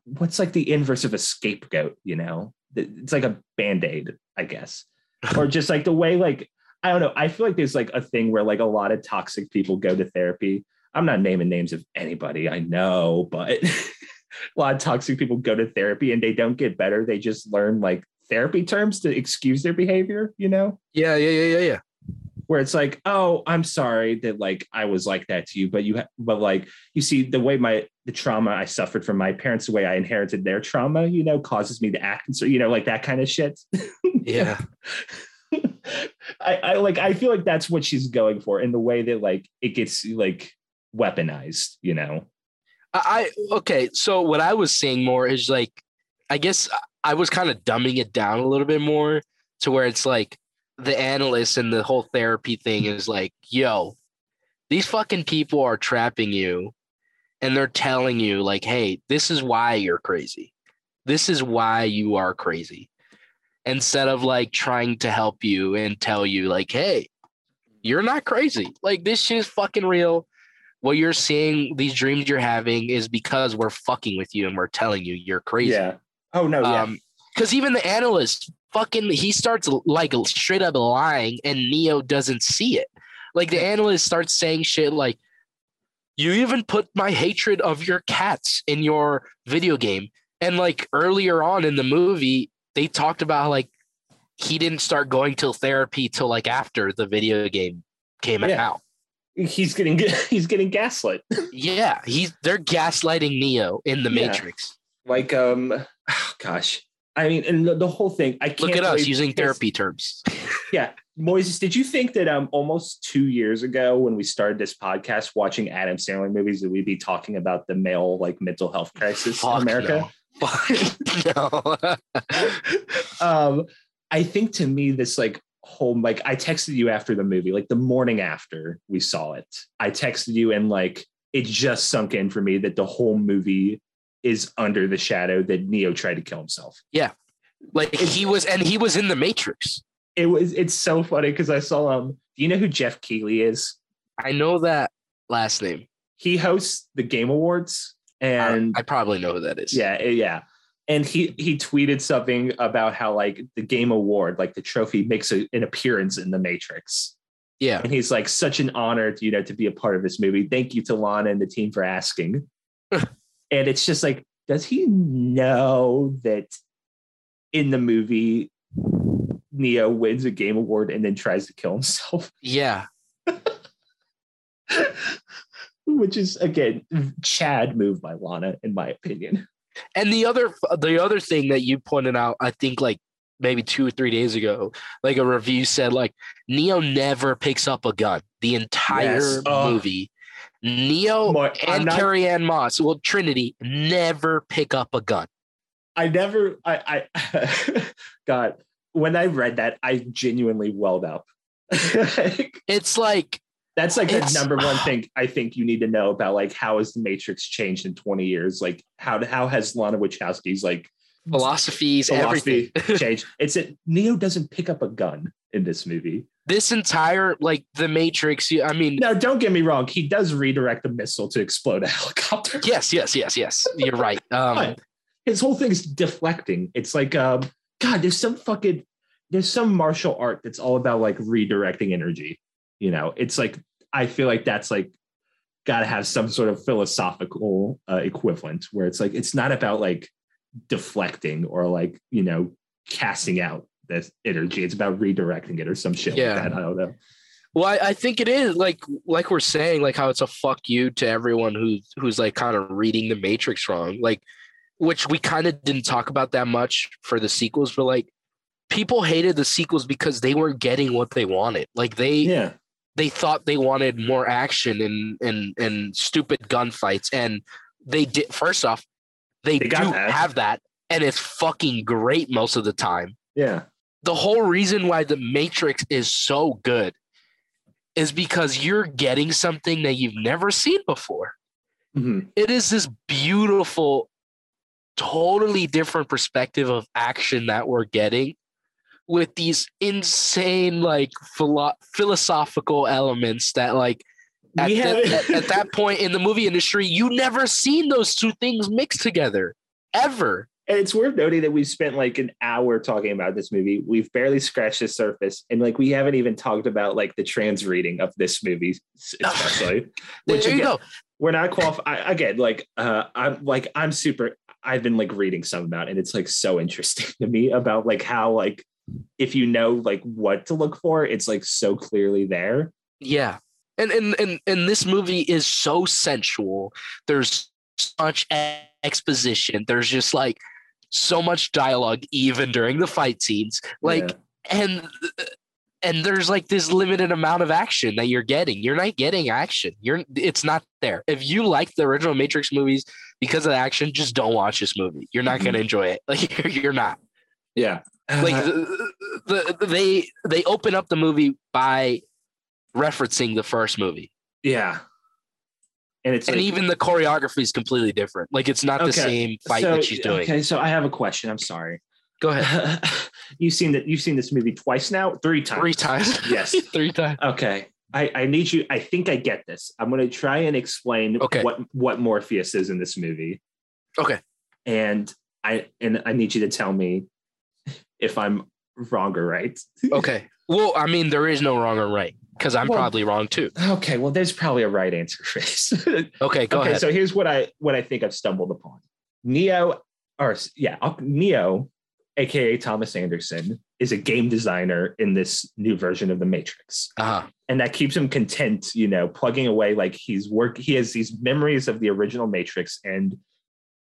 what's like the inverse of a scapegoat you know? It's like a band-aid, I guess. or just like the way like I don't know. I feel like there's like a thing where like a lot of toxic people go to therapy. I'm not naming names of anybody I know, but a lot of toxic people go to therapy and they don't get better. They just learn like therapy terms to excuse their behavior, you know? Yeah, yeah, yeah, yeah, yeah. Where it's like, oh, I'm sorry that like I was like that to you, but you, ha- but like you see the way my the trauma I suffered from my parents, the way I inherited their trauma, you know, causes me to act, and so you know, like that kind of shit. Yeah. I, I like I feel like that's what she's going for in the way that like it gets like weaponized, you know. I okay. So what I was saying more is like, I guess I was kind of dumbing it down a little bit more to where it's like the analyst and the whole therapy thing is like, yo, these fucking people are trapping you, and they're telling you like, hey, this is why you're crazy. This is why you are crazy. Instead of like trying to help you and tell you like, hey, you're not crazy. Like this shit is fucking real what you're seeing, these dreams you're having, is because we're fucking with you and we're telling you you're crazy. Yeah. Oh no. Yeah. Um, because even the analyst fucking he starts like straight up lying and Neo doesn't see it. Like the analyst starts saying shit like, "You even put my hatred of your cats in your video game." And like earlier on in the movie, they talked about like he didn't start going to therapy till like after the video game came Yeah. out. he's getting he's getting gaslit. Yeah, he's they're gaslighting Neo in the Yeah. Matrix. like um oh, gosh. I mean, and the, the whole thing. I can't Look at us using therapy terms. Yeah, Moises, did you think that um almost two years ago when we started this podcast watching Adam Sandler movies that we'd be talking about the male like mental health crisis Fuck in America? no. No. um, I think to me this like whole like I texted you after the movie, like the morning after we saw it. I texted you and like it just sunk in for me that the whole movie is under the shadow that Neo tried to kill himself. Yeah. Like he was, and he was in the Matrix. It was it's so funny because I saw um do you know who Geoff Keighley is? I know that last name. He hosts the Game Awards and I, probably know who that is. yeah, eh, yeah. And he he tweeted something about how like the game award, like the trophy, makes a, an appearance in the Matrix. yeah. And he's like, such an honor, to, you know, to be a part of this movie. Thank you to Lana and the team for asking. and it's just like, does he know that in the movie Neo wins a game award and then tries to kill himself? Yeah. Which is again, Chad move by Lana, in my opinion. And the other, the other thing that you pointed out, I think like maybe two or three days ago, like a review said, like Neo never picks up a gun the entire Yes. Movie. Neo Mar- and not- Carrie-Anne Moss, well, Trinity never pick up a gun. I never, I, I, God, when I read that, I genuinely welled up. It's like That's like It's- the number one thing I think you need to know about like how has the Matrix changed in 20 years? Like how how has Lana Wachowski's like philosophies, philosophy everything. changed? It's that Neo doesn't pick up a gun in this movie. this entire like the Matrix. I mean, No, don't get me wrong, he does redirect a missile to explode a helicopter. yes, yes, yes, yes. You're right. Um, But his whole thing is deflecting. It's like um God, there's some fucking there's some martial art that's all about like redirecting energy. You know, it's like I feel like that's like got to have some sort of philosophical uh, equivalent where it's like it's not about like deflecting or like you know casting out this energy. It's about redirecting it or some shit Yeah. like that. I don't know. Well, I, I think it is like like we're saying, like how it's a fuck you to everyone who's who's like kind of reading the Matrix wrong, like which we kind of didn't talk about that much for the sequels, but like people hated the sequels because they weren't getting what they wanted. Like they Yeah, they thought they wanted more action and and and stupid gunfights, and they did. First off, they, They do that. have that, and it's fucking great most of the time yeah, the whole reason why the Matrix is so good is because you're getting something that you've never seen before. Mhm. It is this beautiful, totally different perspective of action that we're getting with these insane, like philo- philosophical elements that, like, at, the- at, at that point in the movie industry, you never seen those two things mixed together ever. And it's worth noting that we've spent like an hour talking about this movie. We've barely scratched the surface, and like we haven't even talked about like the trans reading of this movie, especially. there you again, go. We're not qualified. Again, like uh, I'm like I'm super. I've been like reading some about, it, and it's like so interesting to me about like how like if you know like what to look for, it's like so clearly there. Yeah. And and and and this movie is so sensual. There's so much exposition. There's just like so much dialogue even during the fight scenes. Like Yeah. and and there's like this limited amount of action that you're getting. You're not getting action. You're it's not there. If you like the original Matrix movies because of the action, just don't watch this movie. You're not mm-hmm. going to enjoy it. Like you're, you're not. yeah, Like the, the, they they open up the movie by referencing the first movie. yeah, and it's and like, even the choreography is completely different. Like it's not the same fight so, that she's doing. Okay, so I have a question. I'm sorry. Go ahead. you've seen that. You've seen this movie twice now, three times. Three times. Yes. Three times. Okay. I, I need you. I think I get this. I'm going to try and explain Okay. what what Morpheus is in this movie, Okay. and I and I need you to tell me if I'm wrong or right. Okay. Well, I mean, there is no wrong or right because I'm Well- probably wrong too. Okay. Well, there's probably a right answer for this. Okay, go okay. ahead. So here's what I what I think I've stumbled upon. Neo, or yeah, Neo, aka Thomas Anderson, is a game designer in this new version of the Matrix. uh-huh. and that keeps him content you know plugging away like he's work he has these memories of the original matrix and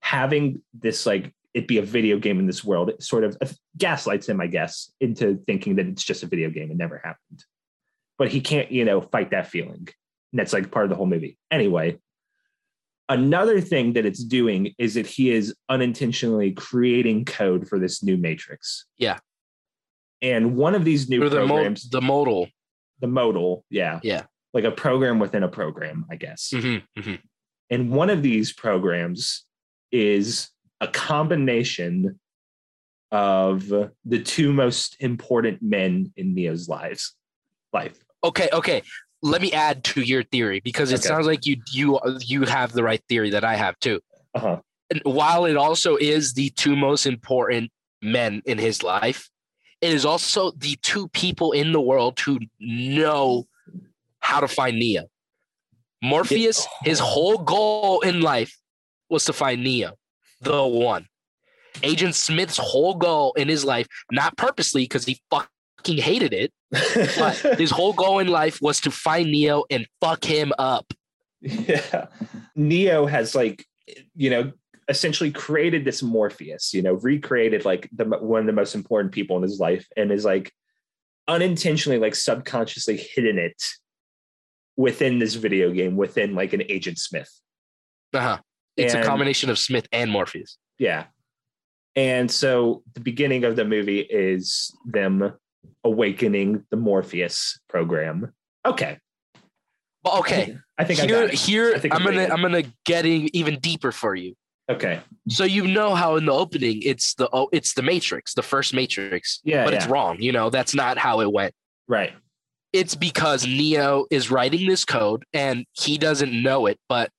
having this like it be a video game in this world it sort of gaslights him i guess into thinking that it's just a video game it never happened but he can't you know fight that feeling and that's like part of the whole movie anyway another thing that it's doing is that he is unintentionally creating code for this new matrix Yeah. and one of these new Or the, mo- programs the modal. the modal, yeah. Yeah. Like a program within a program, I guess. Mhm, mhm. And one of these programs is a combination of the two most important men in Neo's lives life. Okay, okay. Let me add to your theory because it Okay. sounds like you you you have the right theory that I have too. Uh-huh. And while it also is the two most important men in his life, it is also the two people in the world who know how to find Neo. Morpheus, his whole goal in life was to find Neo, the one. Agent Smith's whole goal in his life, not purposely because he fucking hated it, but his whole goal in life was to find Neo and fuck him up. yeah. Neo has like, you know, essentially created this Morpheus, you know, recreated like the one of the most important people in his life and is like unintentionally like subconsciously hidden it within this video game within like an Agent Smith. Uh-huh. It's And- a combination of Smith and Morpheus. Yeah. And so the beginning of the movie is them awakening the Morpheus program. Okay. Okay, I think I here, it. here I think I'm I'm gonna. I'm gonna get in even deeper for you. Okay. So you know how in the opening it's the oh it's the Matrix, the first Matrix, Yeah. but yeah. it's wrong. You know that's not how it went. Right. It's because Neo is writing this code and he doesn't know it, but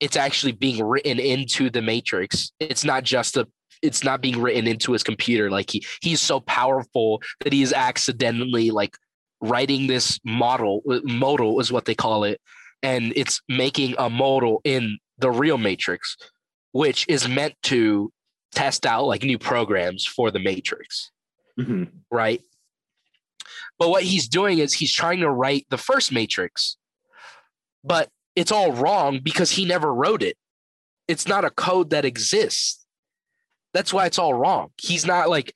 it's actually being written into the Matrix. It's not just a it's not being written into his computer. Like he he's so powerful that he is accidentally like writing this model modal is what they call it and it's making a modal in the real matrix which is meant to test out like new programs for the matrix Mhm. right but what he's doing is he's trying to write the first matrix but it's all wrong because he never wrote it. It's not a code that exists. That's why it's all wrong. He's not like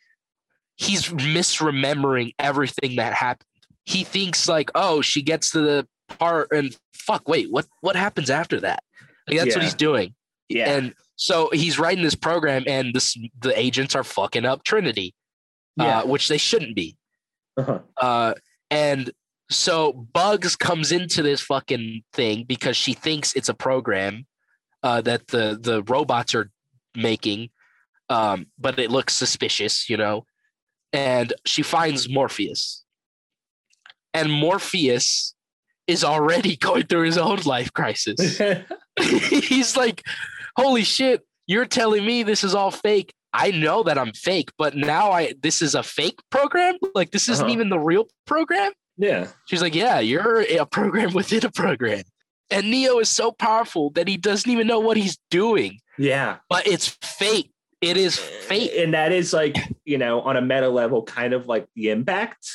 he's misremembering everything that happened. He thinks like oh she gets to the part and fuck wait what what happens after that? Like that's what he's doing. Yeah. and so he's writing this program and this the agents are fucking up trinity yeah. uh, which they shouldn't be. Uh-huh. uh, and so Bugs comes into this fucking thing because she thinks it's a program uh, that the the robots are making, um, but it looks suspicious, you know. And she finds Morpheus, and Morpheus is already going through his own life crisis. He's like, "Holy shit! You're telling me this is all fake? I know that I'm fake, but now I this is a fake program. Like this isn't Uh-huh. even the real program. Yeah. She's like, yeah, you're a program within a program. And Neo is so powerful that he doesn't even know what he's doing, Yeah. but it's fate. It is fate. And that is like, you know, on a meta level, kind of like the impact.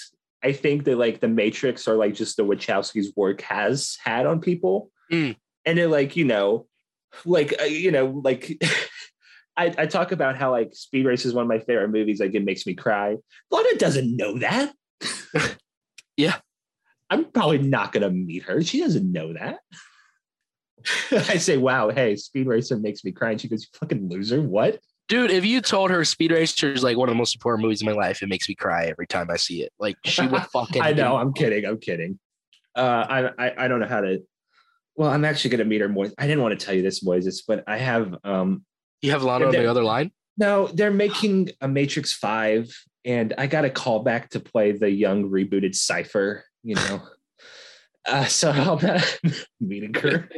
I think that like the Matrix or like just the Wachowski's work has had on people. Mm. And they're like, you know, like, uh, you know, like I, I talk about how like Speed Race is one of my favorite movies. Like it makes me cry. Lana doesn't know that. Yeah. I'm probably not going to meet her. She doesn't know that. I say, wow, hey, Speed Racer makes me cry. And she goes, you fucking loser. What? Dude, if you told her Speed Racer is like one of the most important movies in my life, it makes me cry every time I see it. Like she would fucking. I know. I'm kidding. I'm kidding. Uh, I, I I don't know how to. Well, I'm actually gonna meet her more. I didn't want to tell you this, Moises, but I have. Um, You have Lana on the other line. No, they're making a Matrix Five, and I got a call back to play the young rebooted Cypher. You know, uh, so I'll be meeting her.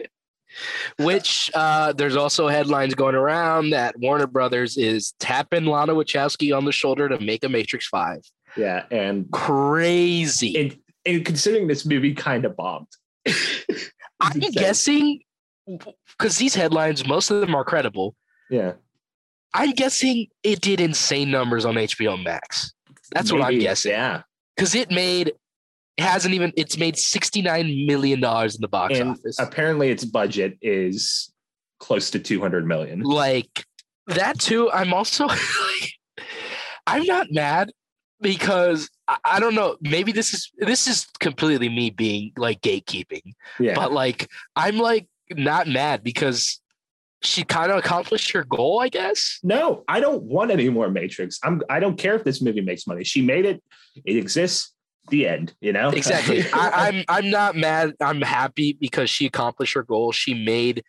Which uh, there's also headlines going around that Warner Brothers is tapping Lana Wachowski on the shoulder to make a Matrix Five. Yeah, and Crazy. and, and considering this movie kind of bombed. I'm guessing because these headlines, most of them are credible. Yeah, I'm guessing it did insane numbers on HBO Max. That's what I'm guessing. Yeah, Because it made it hasn't even it's made 69 million dollars in the box and office. apparently its budget is close to 200 million. like that too. I'm also I'm not mad because I, I don't know. Maybe this is this is completely me being like gatekeeping, Yeah, but like I'm like not mad because she kind of accomplished her goal, I guess. No, I don't want any more Matrix. I'm I don't care if this movie makes money. She made it. It exists. The end. You know Exactly. I, I'm I'm not mad. I'm happy because she accomplished her goal. She made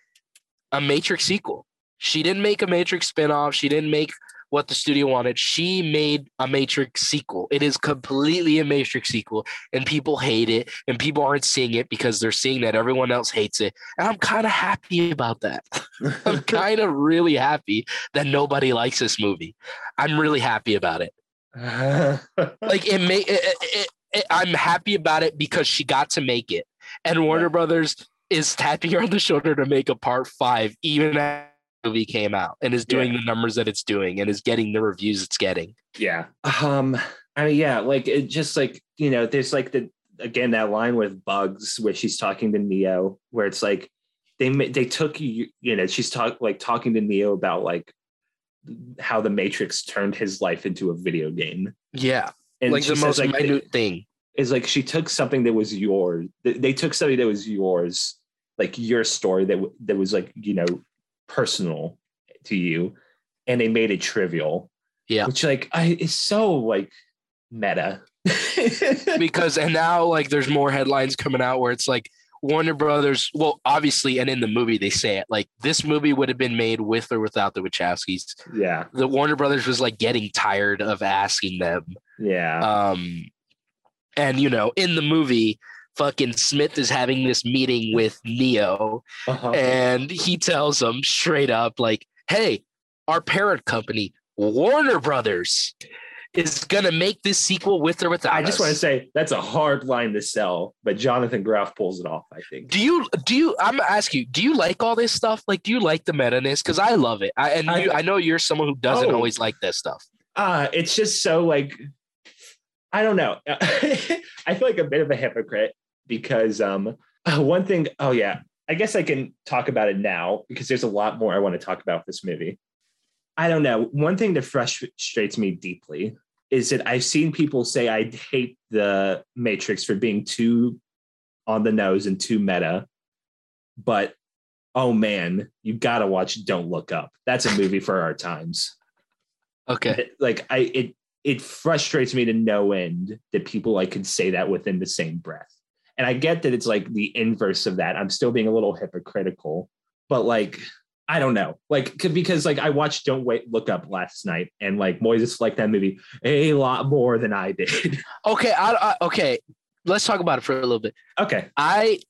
a Matrix sequel. She didn't make a Matrix spinoff. She didn't make what the studio wanted. She made a Matrix sequel. It is completely a Matrix sequel, and people hate it, and people aren't seeing it because they're seeing that everyone else hates it. And I'm kind of happy about that. I'm kind of really happy that nobody likes this movie. I'm really happy about it like it may it, it, it, i'm happy about it because she got to make it and warner brothers is tapping her on the shoulder to make a part five even the movie came out and is doing Yeah. the numbers that it's doing and is getting the reviews it's getting yeah. Um. I mean, yeah. Like it just like you know, there's like the again that line with Bugs where she's talking to Neo, where it's like they ma- they took you you know she's talk like talking to Neo about like how the Matrix turned his life into a video game. yeah And like the says, most like, minute thing is like she took something that was yours. They, they took something that was yours, like your story that that was like you know personal to you, and they made it trivial. Yeah. which like I is so like meta. because and now like there's more headlines coming out where it's like warner brothers well obviously and in the movie they say it like this movie would have been made with or without the wachowskis yeah, the warner brothers was like getting tired of asking them yeah, Um, and you know, in the movie, fucking Smith is having this meeting with Neo, uh-huh. and he tells him straight up, like, "Hey, our parent company, Warner Brothers, is gonna make this sequel with or without." I just us." want to say that's a hard line to sell, but Jonathan Groff pulls it off. I think. Do you do you? I'm gonna ask you. Do you like all this stuff? Like, do you like the meta ness? Because I love it. I, and I- you, I know you're someone who doesn't Oh. always like this stuff. uh it's just so like i don't know i feel like a bit of a hypocrite because um uh, one thing oh yeah i guess i can talk about it now because there's a lot more i want to talk about this movie i don't know one thing that frustrates me deeply is that i've seen people say i hate the matrix for being too on the nose and too meta but oh man you gotta watch don't look up that's a movie for our times Okay. like I it it frustrates me to no end that people like can say that within the same breath. And I get that it's like the inverse of that. I'm still being a little hypocritical, but like I don't know, like because like I watched Don't Wait Look Up last night, and like Moises liked that movie a lot more than I did. Okay. I, I, okay. Let's talk about it for a little bit. okay, I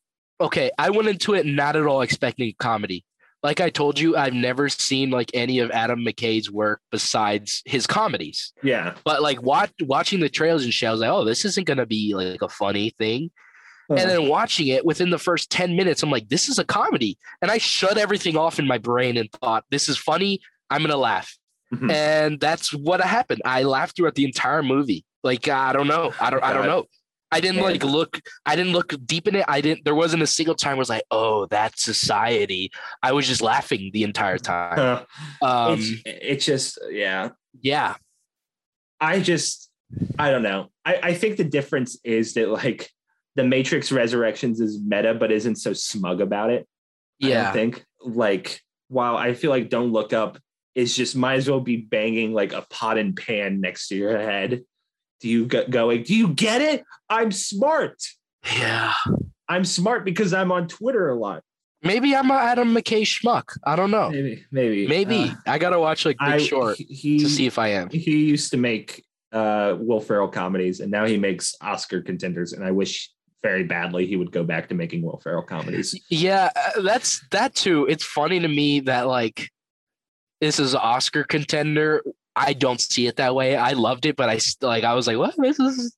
okay, I went into it not at all expecting comedy. like I told you, I've never seen like any of Adam McKay's work besides his comedies. Yeah. But like watch, watching the trailers and shit, I was like, oh, this isn't gonna be like a funny thing. And then watching it within the first 10 minutes, I'm like, this is a comedy. And I shut everything off in my brain and thought, this is funny. I'm gonna laugh. Mhm. And that's what happened. I laughed throughout the entire movie. Like I don't know. I don't I don't know. I didn't like look I didn't look deep in it. I didn't there wasn't a single time where I was like, oh, that's society. I was just laughing the entire time. Um it's, it's just yeah. yeah. I just I don't know. I, I think the difference is that like the Matrix Resurrections is meta, but isn't so smug about it. Yeah. I think like while I feel like Don't Look Up is just might as well be banging like a pot and pan next to your head. Do you go going? Do you get it? I'm smart. Yeah. I'm smart because I'm on Twitter a lot. Maybe I'm a Adam McKay schmuck. I don't know. Maybe, maybe, Maybe. Uh, I gotta watch like Big I Short he to see if I am. he used to make uh Will Ferrell comedies, and now he makes Oscar contenders. And I wish very badly he would go back to making Will Ferrell comedies. Yeah, uh, that's that too. It's funny to me that like this is Oscar contender. I don't see it that way. I loved it, but I like I was like, what? This is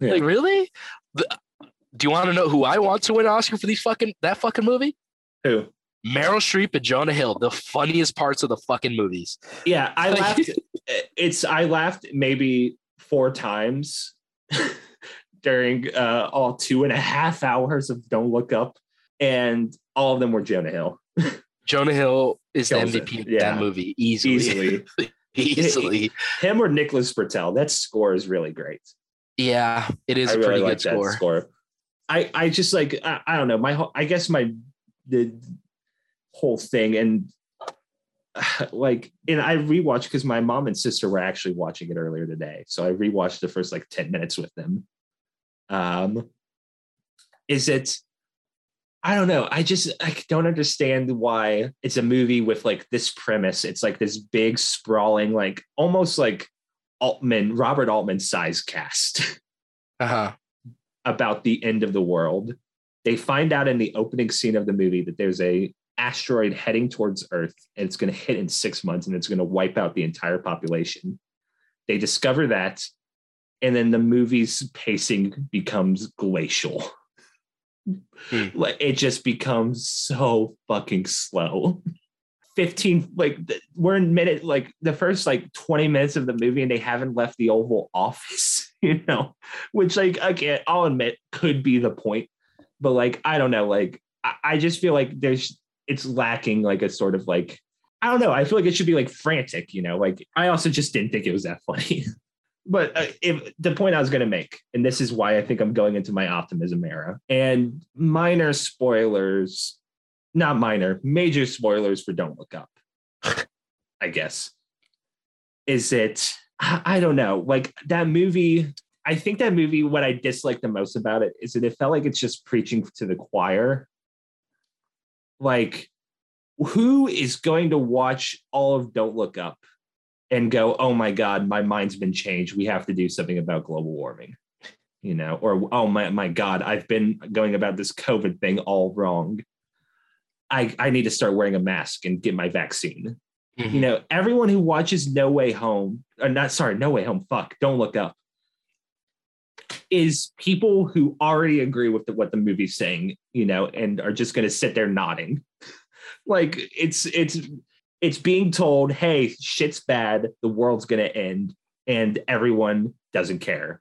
Yeah. like really? Do you want to know who I want to win Oscar for these fucking that fucking movie? Who? Meryl Streep and Jonah Hill, the funniest parts of the fucking movies. Yeah, I Like- laughed. It's I laughed maybe four times during uh, all two and a half hours of Don't Look Up, and all of them were Jonah Hill Jonah Hill is the Kills. MVP of Yeah. that movie easily. easily. easily. Him or Nicholas Britell. That score is really great. Yeah, it is I a really pretty like good score. score. I I just like I, I don't know my whole I guess my the whole thing and like and I rewatched because my mom and sister were actually watching it earlier today, so I rewatched the first like ten minutes with them. Um, is it? I don't know. I just I don't understand why it's a movie with like this premise. It's like this big sprawling, like almost like Altman, Robert Altman size cast. Uh-huh. about the end of the world. They find out in the opening scene of the movie that there's a asteroid heading towards Earth and it's going to hit in 6 months and it's going to wipe out the entire population. They discover that and then the movie's pacing becomes glacial. Hmm. Like it just becomes so fucking slow. 15 like we're in minute like the first like 20 minutes of the movie and they haven't left the oval office you know which like again i'll admit could be the point but like i don't know like I, I just feel like there's it's lacking like a sort of like i don't know i feel like it should be like frantic you know like i also just didn't think it was that funny but uh, if the point i was going to make and this is why i think i'm going into my optimism era and minor spoilers not minor major spoilers for don't look up i guess is it I, I don't know like that movie i think that movie what i dislike the most about it is that it felt like it's just preaching to the choir. Like who is going to watch all of don't look up and go oh my god my mind's been changed we have to do something about global warming you know or oh my, my god i've been going about this covid thing all wrong I, I need to start wearing a mask and get my vaccine. Mhm. You know, everyone who watches No Way Home, or not sorry, No Way Home, fuck, don't look up, is people who already agree with the, what the movie's saying, you know, and are just going to sit there nodding. like it's it's it's being told, hey, shit's bad, the world's to end, and everyone doesn't care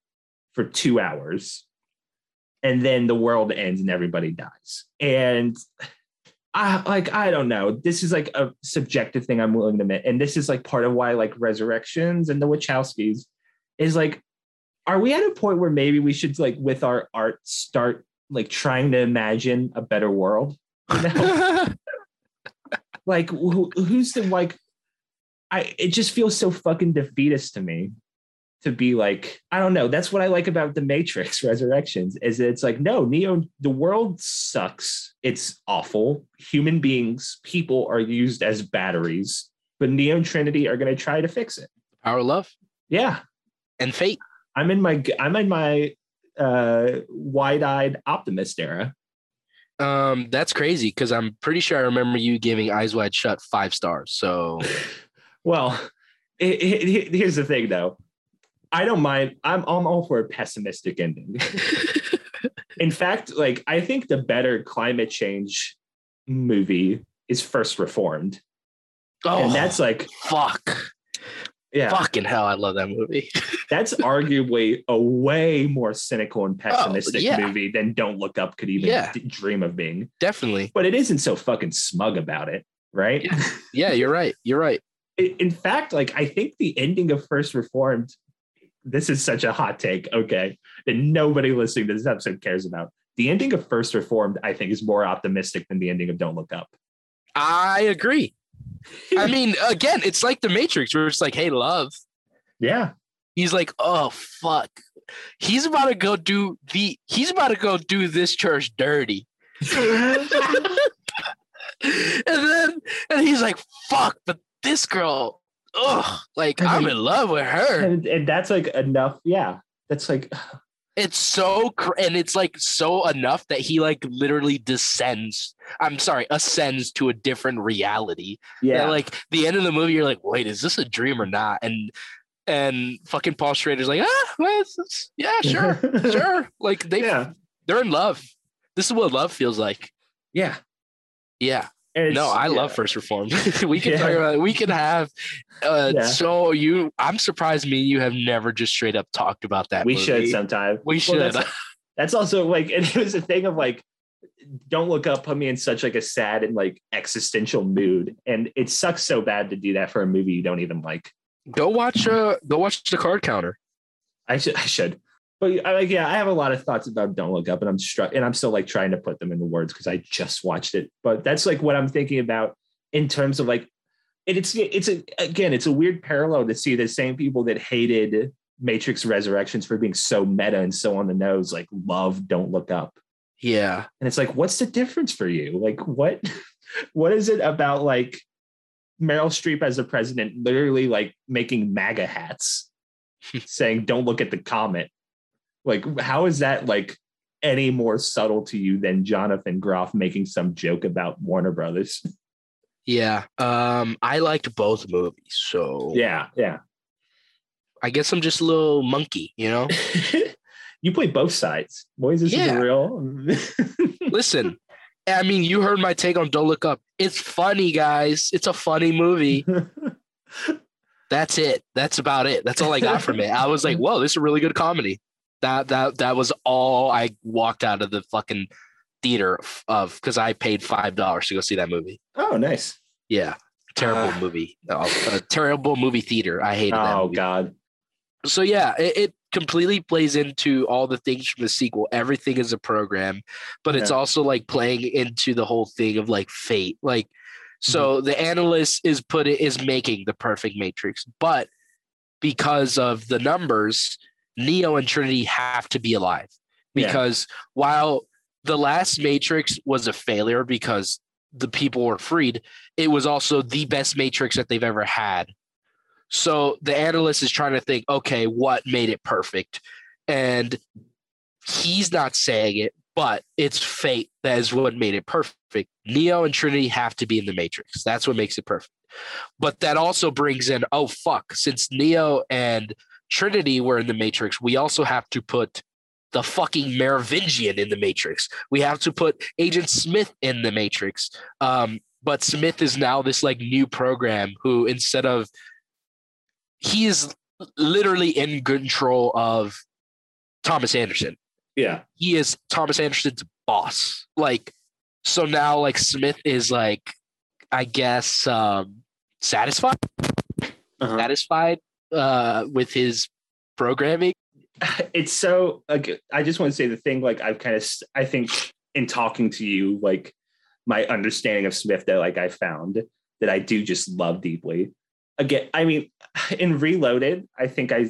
for two hours, and then the world ends and everybody dies, and I like I don't know. This is like a subjective thing I'm willing to admit, and this is like part of why like Resurrections and the Wachowskis is like, are we at a point where maybe we should like with our art start like trying to imagine a better world? You know, like who, who's the like? I it just feels so fucking defeatist to me to be like I don't know. That's what I like about the Matrix Resurrections is it's like no Neo. The world sucks. It's awful. Human beings, people are used as batteries, but Neo and Trinity are going to try to fix it. Power, love, Yeah, and fate. I'm in my I'm in my uh, wide-eyed optimist era. Um, that's crazy because I'm pretty sure I remember you giving Eyes Wide Shut five stars. So Well, it, it- here's the thing though. I don't mind. I'm, I'm all for a pessimistic ending. In fact, like I think the better climate change movie is First Reformed. oh, And that's like, fuck, yeah, fucking hell, I love that movie. that's arguably a way more cynical and oh, pessimistic Oh, yeah. movie than Don't Look Up could even Yeah. d- dream of being. Definitely, But it isn't so fucking smug about it, right? yeah, you're right. You're right. in fact, like I think the ending of First Reformed, this is such a hot take, okay, that nobody listening to this episode cares about. The ending of First Reformed, I think, is more optimistic than the ending of Don't Look Up. I agree. I mean, again, it's like the Matrix, where it's like, hey, love. Yeah. He's like, oh fuck. He's about to go do the. He's about to go do this church dirty. and then and he's like, fuck, but this girl, ugh, like I'm in love with her. and, and that's like enough. Yeah. That's like, It's so cr- and it's like so enough that he like literally descends. I'm sorry, ascends to a different reality. yeah. That, like the end of the movie, you're like, wait, is this a dream or not? And and fucking Paul Schrader's like, ah, well, yeah, sure, sure. Like they Yeah. they're in love. This is what love feels like. Yeah. Yeah. And No, I yeah. love First Reformed. we can Yeah. talk about it. We can have uh Yeah. so you I'm surprised me you have never just straight up talked about that. We movie. should sometime. We Well, should. that's, that's also like, and it was a thing of like, don't look up put me in such like a sad and like existential mood and it sucks so bad to do that for a movie you don't even like go watch uh go watch the card counter. I should, I should. But I like, yeah, I have a lot of thoughts about Don't Look Up, and I'm struck, and I'm still like trying to put them into words because I just watched it. But that's like what I'm thinking about in terms of like, and it's it's a again, it's a weird parallel to see the same people that hated Matrix Resurrections for being so meta and so on the nose, like love Don't Look Up, Yeah. and it's like, what's the difference for you? Like, what, what is it about like Meryl Streep as a president, literally like making MAGA hats, saying "Don't look at the comet"? Like, how is that like any more subtle to you than Jonathan Groff making some joke about Warner Brothers? Yeah. Um I liked both movies. So yeah, yeah. I guess I'm just a little monkey, you know? you play both sides, boys. This Yeah. is real. Listen, I mean, you heard my take on Don't Look Up. It's funny, guys. It's a funny movie. That's it. That's about it. That's all I got from it. I was like, whoa, this is a really good comedy. That that that was all I walked out of the fucking theater of because I paid five dollars to go see that movie. oh, nice. Yeah. Terrible Ah. movie. Oh, a terrible movie theater. I hated that Oh movie. God. so yeah, it, it completely plays into all the things from the sequel. Everything is a program, but it's also like playing into the whole thing of like fate. Like, Mm-hmm. so the analyst is put it is making the perfect matrix, but because of the numbers, Neo and Trinity have to be alive. Yeah. Because while the last Matrix was a failure because the people were freed, it was also the best Matrix that they've ever had. So the analyst is trying to think, okay, what made it perfect? And he's not saying it, but it's fate that is what made it perfect. Neo and Trinity have to be in the Matrix. That's what makes it perfect. But that also brings in, oh fuck, since Neo and Trinity were in the Matrix, we also have to put the fucking Merovingian in the Matrix. We have to put Agent Smith in the Matrix. Um, but Smith is now this like new program who instead of he is literally in control of Thomas Anderson. Yeah. He is Thomas Anderson's boss. Like so now like Smith is like I guess um satisfied Uh-huh. satisfied uh with his programming. it's so like I just want to say the thing like I've kind of I think in talking to you like my understanding of Smith that like I found that I do just love deeply. Again, I mean, in Reloaded, I think I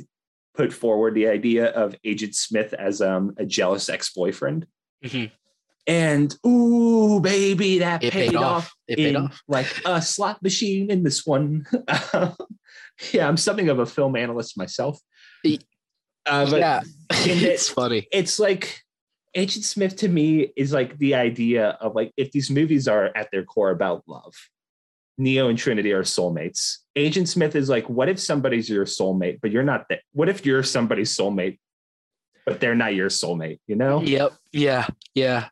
put forward the idea of Agent Smith as um a jealous ex-boyfriend. Mhm. And ooh, baby, that It paid, paid off. off. It paid off. like a slot machine in this one. yeah, I'm something of a film analyst myself. Uh, but yeah, it- it's funny. it's like Agent Smith to me is like the idea of like if these movies are at their core about love, Neo and Trinity are soulmates. Agent Smith is like, what if somebody's your soulmate, but you're not that? What if you're somebody's soulmate, but they're not your soulmate? You know? Yep. Yeah. Yeah.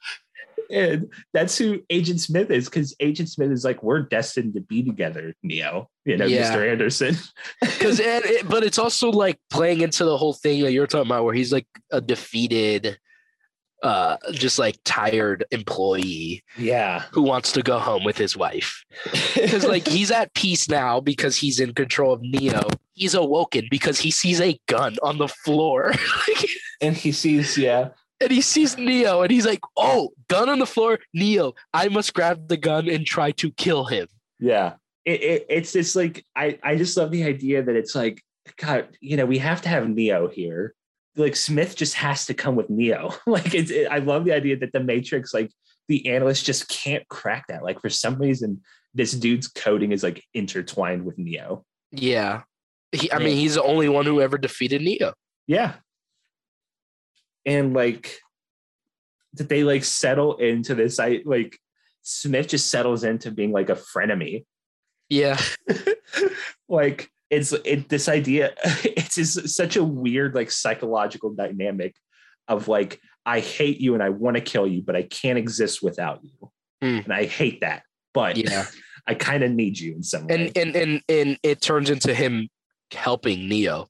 And that's who Agent Smith is, because Agent Smith is like, we're destined to be together, Neo. You know, Yeah. Mr. Anderson. Because, it, but it's also like playing into the whole thing that you're talking about, where he's like a defeated, uh, just like tired employee yeah. who wants to go home with his wife. Because like he's at peace now because he's in control of Neo. He's awoken because he sees a gun on the floor. and he sees, yeah. And he sees Neo and he's like, "Oh, gun on the floor, Neo! I must grab the gun and try to kill him." Yeah. It, it, it's just like I, I just love the idea that it's like, God, you know, we have to have Neo here. Like Smith just has to come with Neo. like it's it, I love the idea that the Matrix, like the analyst just can't crack that. Like for some reason, this dude's coding is like intertwined with Neo. Yeah, he, I mean, he's the only one who ever defeated Neo. Yeah. And like that they like settle into this I like Smith just settles into being like a frenemy. Yeah, like it's it this idea it's just such a weird like psychological dynamic of like I hate you and I want to kill you, but I can't exist without you. Hmm. And I hate that. But yeah, I kind of need you in some way. and and and and it turns into him helping Neo.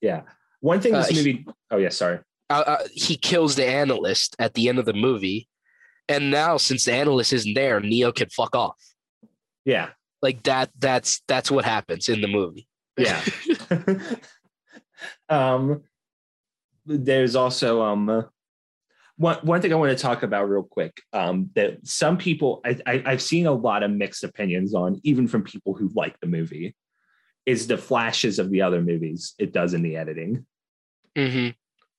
yeah. One thing this Uh, movie oh yeah, sorry. Uh, uh, he kills the analyst at the end of the movie, and now since the analyst isn't there, Neo can fuck off. Yeah. Like that. That's that's what happens in the movie. Yeah. um there's also um one one thing I want to talk about real quick um that some people I, I I've seen a lot of mixed opinions on even from people who like the movie is the flashes of the other movies it does in the editing hmm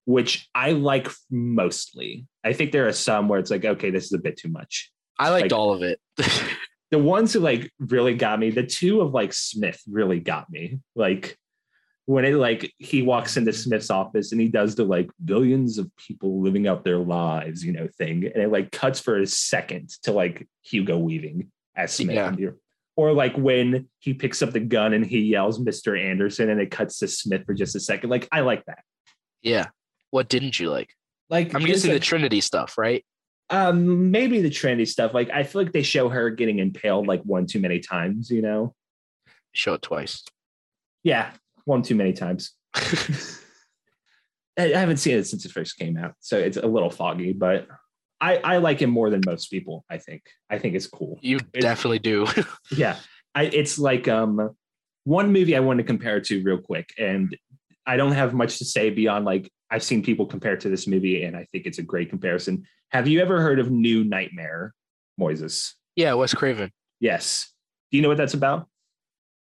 which I like mostly. I think there are some where it's like okay this is a bit too much. I liked Like- all of it. the ones who like really got me, the two of like Smith really got me. Like when it like he walks into Smith's office and he does the like billions of people living out their lives, you know, thing. And it like cuts for a second to like Hugo Weaving as Smith. Yeah. Or like when he picks up the gun and he yells Mr. Anderson and it cuts to Smith for just a second. Like I like that. yeah. What didn't you like? Like I'm guessing the Trinity stuff, right? um maybe the Trinity stuff. Like I feel like they show her getting impaled like one too many times, you know. Show it twice. Yeah, one too many times. I haven't seen it since it first came out, so it's a little foggy, but I, I like him more than most people. I think. I think it's cool. You It- definitely do. Yeah, I, it's like um one movie I want to compare it to real quick, and I don't have much to say beyond like I've seen people compare to this movie, and I think it's a great comparison. Have you ever heard of New Nightmare, Moises? yeah, Wes Craven. Yes. Do you know what that's about?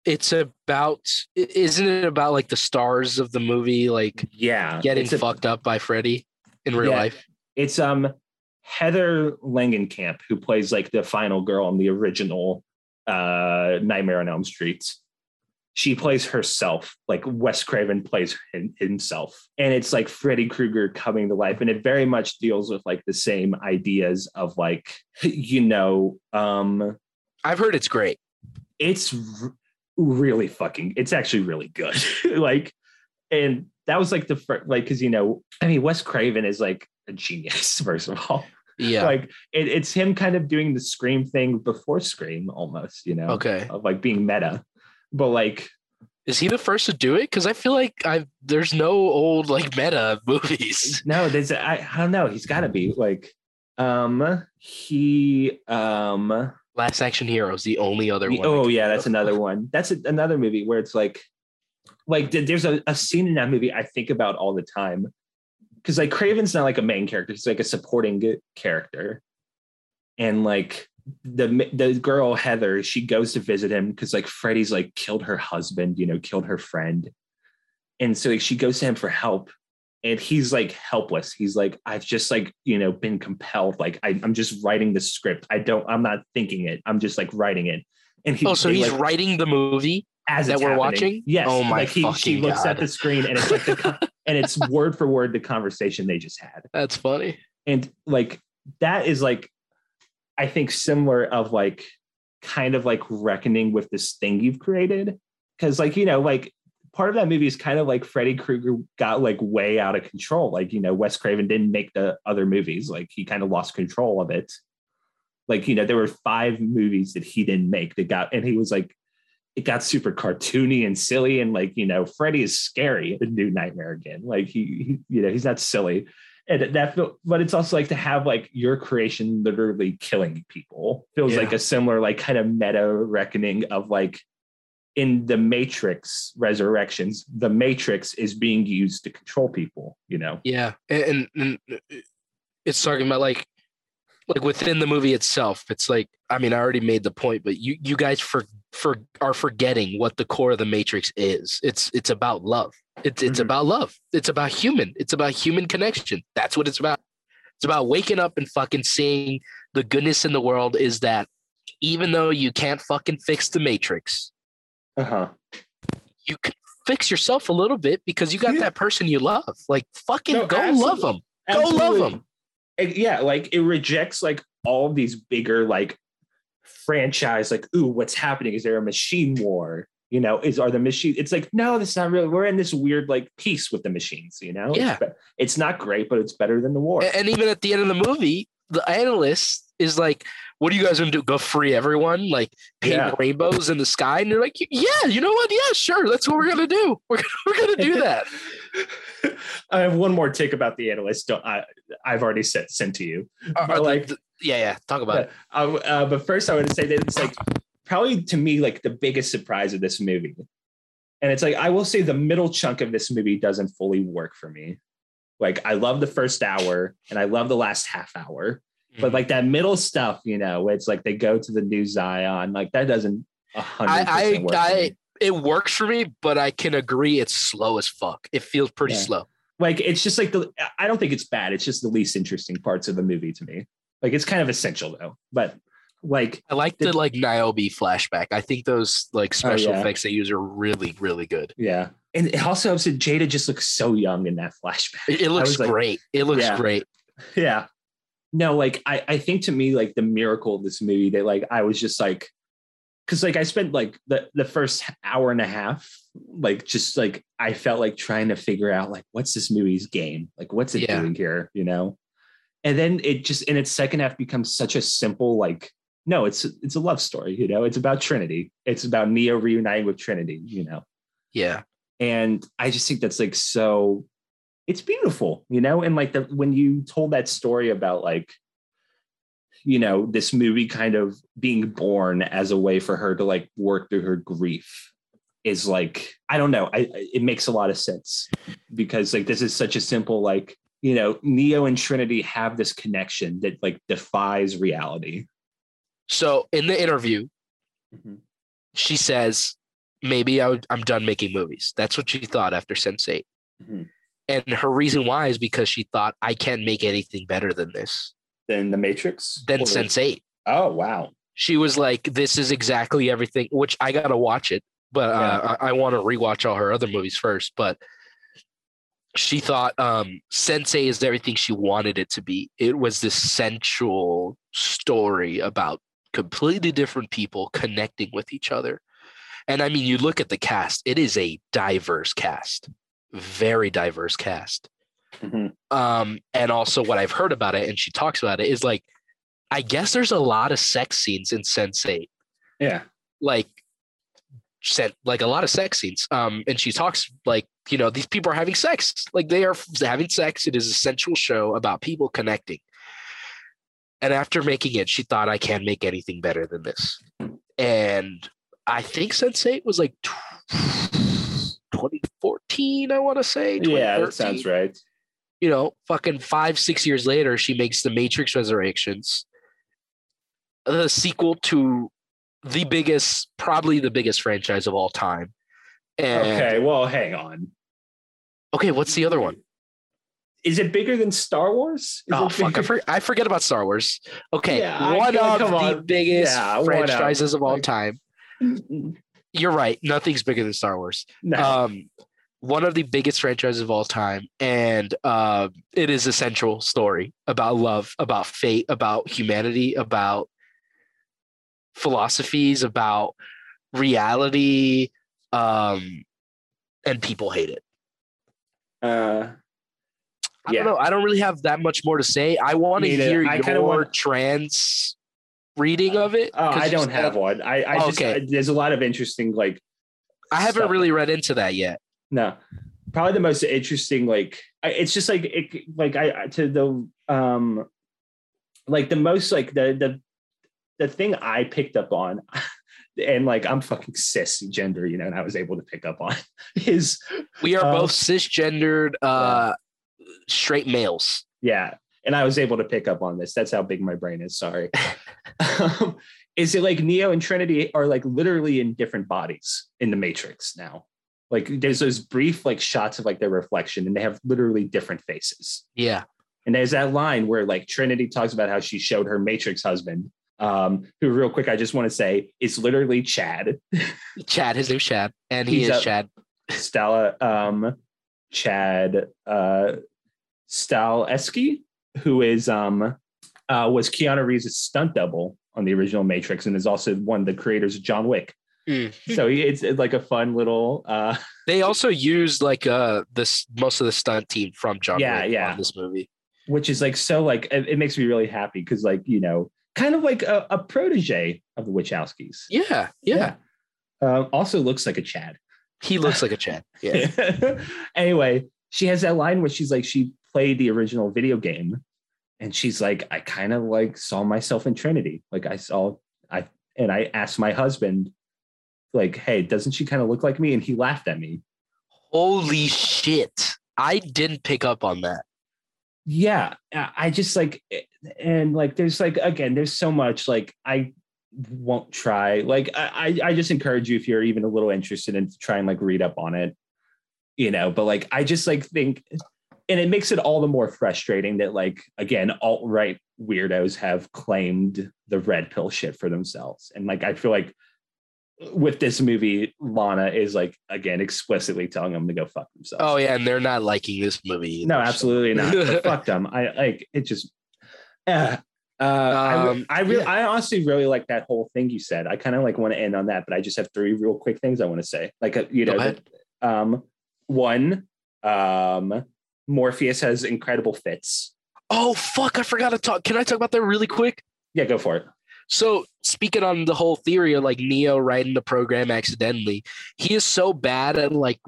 It's about, isn't it about like the stars of the movie, like Yeah, getting a- fucked up by Freddy in real Yeah. life? It's um Heather Langenkamp who plays like the final girl in the original uh Nightmare on Elm Street. She plays herself, like Wes Craven plays him, himself. And it's like Freddy Krueger coming to life. And it very much deals with like the same ideas of like, you know, um, I've heard it's great. it's r- really fucking it's actually really good like and that was like the first like because you know i mean wes craven is like a genius first of all Yeah. like it, it's him kind of doing the scream thing before scream almost you know okay. of like being meta but like Is he the first to do it? Because I feel like I there's no old like meta movies. no there's i, I don't know he's got to be like um he um Last Action Hero is the only other The- one. oh yeah, that's another one. That's a, another movie where it's like, like there's a, a scene in that movie I think about all the time, because like Craven's not like a main character; he's like a supporting character, and like the the girl Heather, she goes to visit him because like Freddy's like killed her husband, you know, killed her friend, and so like, she goes to him for help. And he's like helpless. He's like, I've just like, you know, been compelled. Like, I, I'm just writing the script. I don't, I'm not thinking it. I'm just like writing it. And he, Oh, so he's like, writing the movie. as that we're happening. watching? Yes. Oh my like he, she looks at the screen and it's like the, and it's word for word the conversation they just had. That's funny. and like that is like i think similar of like kind of like reckoning with this thing you've created. Because like you know like part of that movie is kind of like freddy krueger got like way out of control. Like you know wes craven didn't make the other movies. Like he kind of lost control of it. Like you know there were five movies that he didn't make that got and he was like it got super cartoony and silly. And like you know freddy is scary in new nightmare again. Like he, he you know he's not silly and that feel, but it's also like to have like your creation literally killing people feels Yeah. like a similar like kind of meta reckoning of like in the matrix resurrections the matrix is being used to control people you know Yeah, and, and, and uh, it's talking about like like within the movie itself. It's like I mean, I already made the point, but you you guys for for are forgetting what the core of the Matrix is. It's it's about love. It's it's Mhm. about love. It's about human. It's about human connection. That's what it's about. It's about waking up and fucking seeing the goodness in the world. Is that even though you can't fucking fix the Matrix, uh-huh you can fix yourself a little bit because you got Yeah. that person you love. Like fucking No, go absolutely. love them. Go love them. It- yeah, like it rejects like all these bigger like franchise, like, ooh, what's happening? Is there a machine war? You know, is are the machine? It's like, no, that's not really. We're in this weird like peace with the machines. You know, Yeah. it's, it's not great, but it's better than the war. A- And even at the end of the movie, the analyst is like, "What are you guys gonna do? Go free everyone? Like paint Yeah. rainbows in the sky?" And they're like, "Yeah, you know what? Yeah, sure. That's what we're gonna do. We're gonna, we're gonna do that." I have one more take about the analyst. Don't, I, I've already sent sent to you. Are- But, like- the- yeah, yeah. Talk about it. Uh, uh, but first, I want to say that it's like probably to me like the biggest surprise of this movie, and it's like I will say the middle chunk of this movie doesn't fully work for me. Like I love the first hour and I love the last half hour, but like that middle stuff, you know, where it's like they go to the new Zion, like that doesn't a hundred I, percent work. for I, me. I, it works for me, but I can agree it's slow as fuck. It feels pretty Yeah. slow. like it's just like the I don't think it's bad. It's just the least interesting parts of the movie to me. Like it's kind of essential though, but like I like the like Niobe flashback. I think those like oh, special Oh, yeah. effects they use are really, really good. yeah, and it also helps that Jada just looks so young in that flashback. It, it looks was like- great. It looks Yeah. great. yeah no like i i think to me like the miracle of this movie that like i was just like because like i spent like the the first hour and a half like just like i felt like trying to figure out like what's this movie's game? Like what's it Yeah. doing here you know? And then it just in its second half becomes such a simple like no it's it's a love story you know? It's about trinity. It's about neo reuniting with trinity you know? Yeah. and i just think that's like so it's beautiful you know? And like the when you told that story about like you know this movie kind of being born as a way for her to like work through her grief is like i don't know I, I- it makes a lot of sense because like this is such a simple like you know neo and trinity have this connection that like defies reality So in the interview, she says, maybe I would, I'm done making movies. That's what she thought after Sense8. Mhm. And her reason why is because she thought, I can't make anything better than this, then the matrix than Or- Sense8. oh wow She was like, this is exactly everything, which I got to watch it, but uh, I, I want to rewatch all her other movies first. But she thought um, Sense8 is everything she wanted it to be. It was this sensual story about completely different people connecting with each other. And I mean, you look at the cast, it is a diverse cast, very diverse cast. Mhm. Um, and also what I've heard about it, and she talks about it, is like, I guess there's a lot of sex scenes in Sense8 yeah. Like sent like a lot of sex scenes. Um and she talks like you know these people are having sex. Like they are having sex. It is a sensual show about people connecting. And after making it she thought i can't make anything better than this. And i think sense8 was like tw- 2014 i want to say. Yeah that sounds right you know, fucking five, six years later, she makes The Matrix Resurrections, the sequel to the biggest, probably the biggest franchise of all time. And okay, well hang on Okay, what's the other one? Is it bigger than Star Wars? Is Oh fuck, I, for, I forget about Star Wars. Okay, Yeah, one of the on. biggest Yeah, franchises of all time. You're right. Nothing's bigger than Star Wars. no. Um, one of the biggest franchises of all time, and uh, it is a central story about love, about fate, about humanity, about philosophies, about reality, um, and people hate it. Uh, I Yeah. don't know. I don't really have that much more to say. I want to hear I your wanna- trans reading of it. oh, I don't have one. I, I just Okay. I- there's a lot of interesting like I haven't stuff. really read into that yet. No, probably the most interesting. Like, I- it's just like it. Like I to the um, like the most like the the the thing I picked up on, and like I'm fucking cisgender, you know, and I was able to pick up on is We are Uh, both cisgendered, uh, straight males. yeah, and I was able to pick up on this. That's how big my brain is. Sorry. um, is it like Neo and Trinity are like literally in different bodies in the Matrix now? Like there's those brief like shots of like their reflection, and they have literally different faces. Yeah. And there's that line where like Trinity talks about how she showed her Matrix husband, um, who real quick, I just want to say is literally Chad, Chad, his name's Chad, and he He's is a- Chad. Stella, um, Chad, uh, Stahelski, who is um, uh, was Keanu Reeves' stunt double on the original Matrix, and is also one of the creators of John Wick. Mm. So he- it's like a fun little uh, They also used like uh this most of the stunt team from John Yeah, Wick yeah. on this movie. which is like so like it, it makes me really happy because like you know kind of like a, a protege of the Wachowskis. Yeah, yeah. Um, also looks like a Chad. He looks like a Chad. Yeah. anyway, she has that line where she's like, she played the original video game, and she's like, I kind of like saw myself in Trinity. Like I saw, I and I asked my husband, like, hey, doesn't she kind of look like me? And he laughed at me. Holy shit. I didn't pick up on that. Yeah, I just like, eh, and like, there's like again, there's so much like I won't try. Like I, I I just encourage you if you're even a little interested in to try and like read up on it, you know. But like I just like think, and it makes it all the more frustrating that like again, alt right weirdos have claimed the red pill shit for themselves, and like I feel like with this movie, Lana is like again explicitly telling them to go fuck themselves. Oh yeah, and they're not liking this movie. No, either, so- absolutely not. Fuck them. I like it. Just uh, uh, I, Um, I really, yeah. I honestly really like that whole thing you said. I kind of like want to end on that, but I just have three real quick things I want to say. Like, uh, you know, the- um, one, um, Morpheus has incredible fits. Oh fuck, I forgot to talk. Can I talk about that really quick? Yeah, go for it. So speaking on the whole theory of like Neo writing the program accidentally, he is so bad at like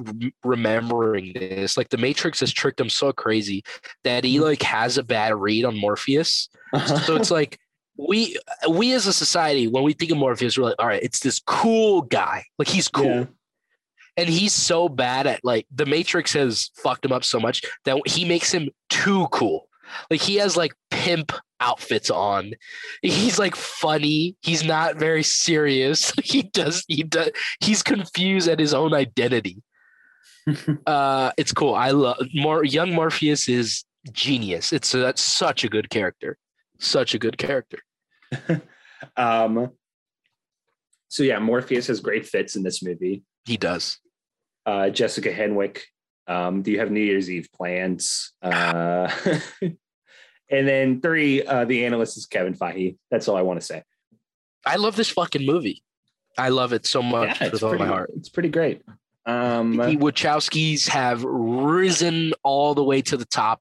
remembering this. Like the Matrix has tricked him so crazy that he like has a bad read on Morpheus. So it's like we we as a society when we think of Morpheus, we're like, all right, it's this cool guy. Like he's cool. Yeah. And he's so bad at like the Matrix has fucked him up so much that he makes him too cool. Like he has like pimp outfits on. He's like funny. He's not very serious. He does he does he's confused at his own identity. uh it's cool. I love more young Morpheus is genius. It's that's such a good character. Such a good character. um, so yeah, Morpheus has great fits in this movie. He does. Uh, Jessica Henwick. Um, do you have New Year's Eve plans? Uh, and then three, uh, the analyst is Kevin Feige. That's all I want to say. I love this fucking movie. I love it so much it's with all pretty, my heart. It's pretty great. Um, the Wachowskis have risen all the way to the top,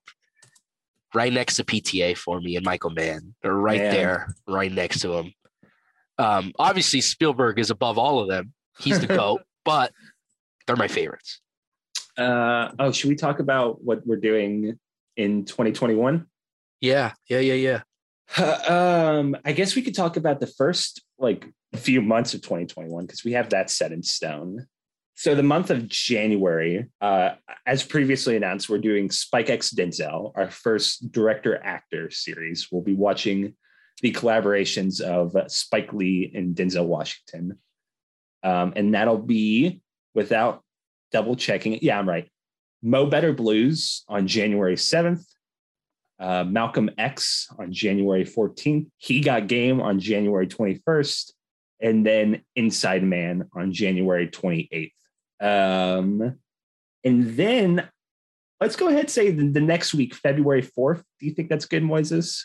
right next to PTA for me and Michael Mann. They're right Man. there, right next to him. Um, obviously, Spielberg is above all of them. He's the goat, but they're my favorites. uh, oh, should we talk about what we're doing in 2021? Yeah, yeah, yeah, yeah. um, I guess we could talk about the first like few months of 2021 because we have that set in stone. So the month of January, uh, as previously announced, we're doing Spike X Denzel, our first director actor series. We'll be watching the collaborations of Spike Lee and Denzel Washington, um, and that'll be without double checking. Yeah, I'm right. Mo Better Blues on January 7th uh, Malcolm X on January 14th. He Got Game on January 21st. And then Inside Man on January 28th. Um, And then let's go ahead and say the, the next week, February 4th. Do you think that's good, Moises?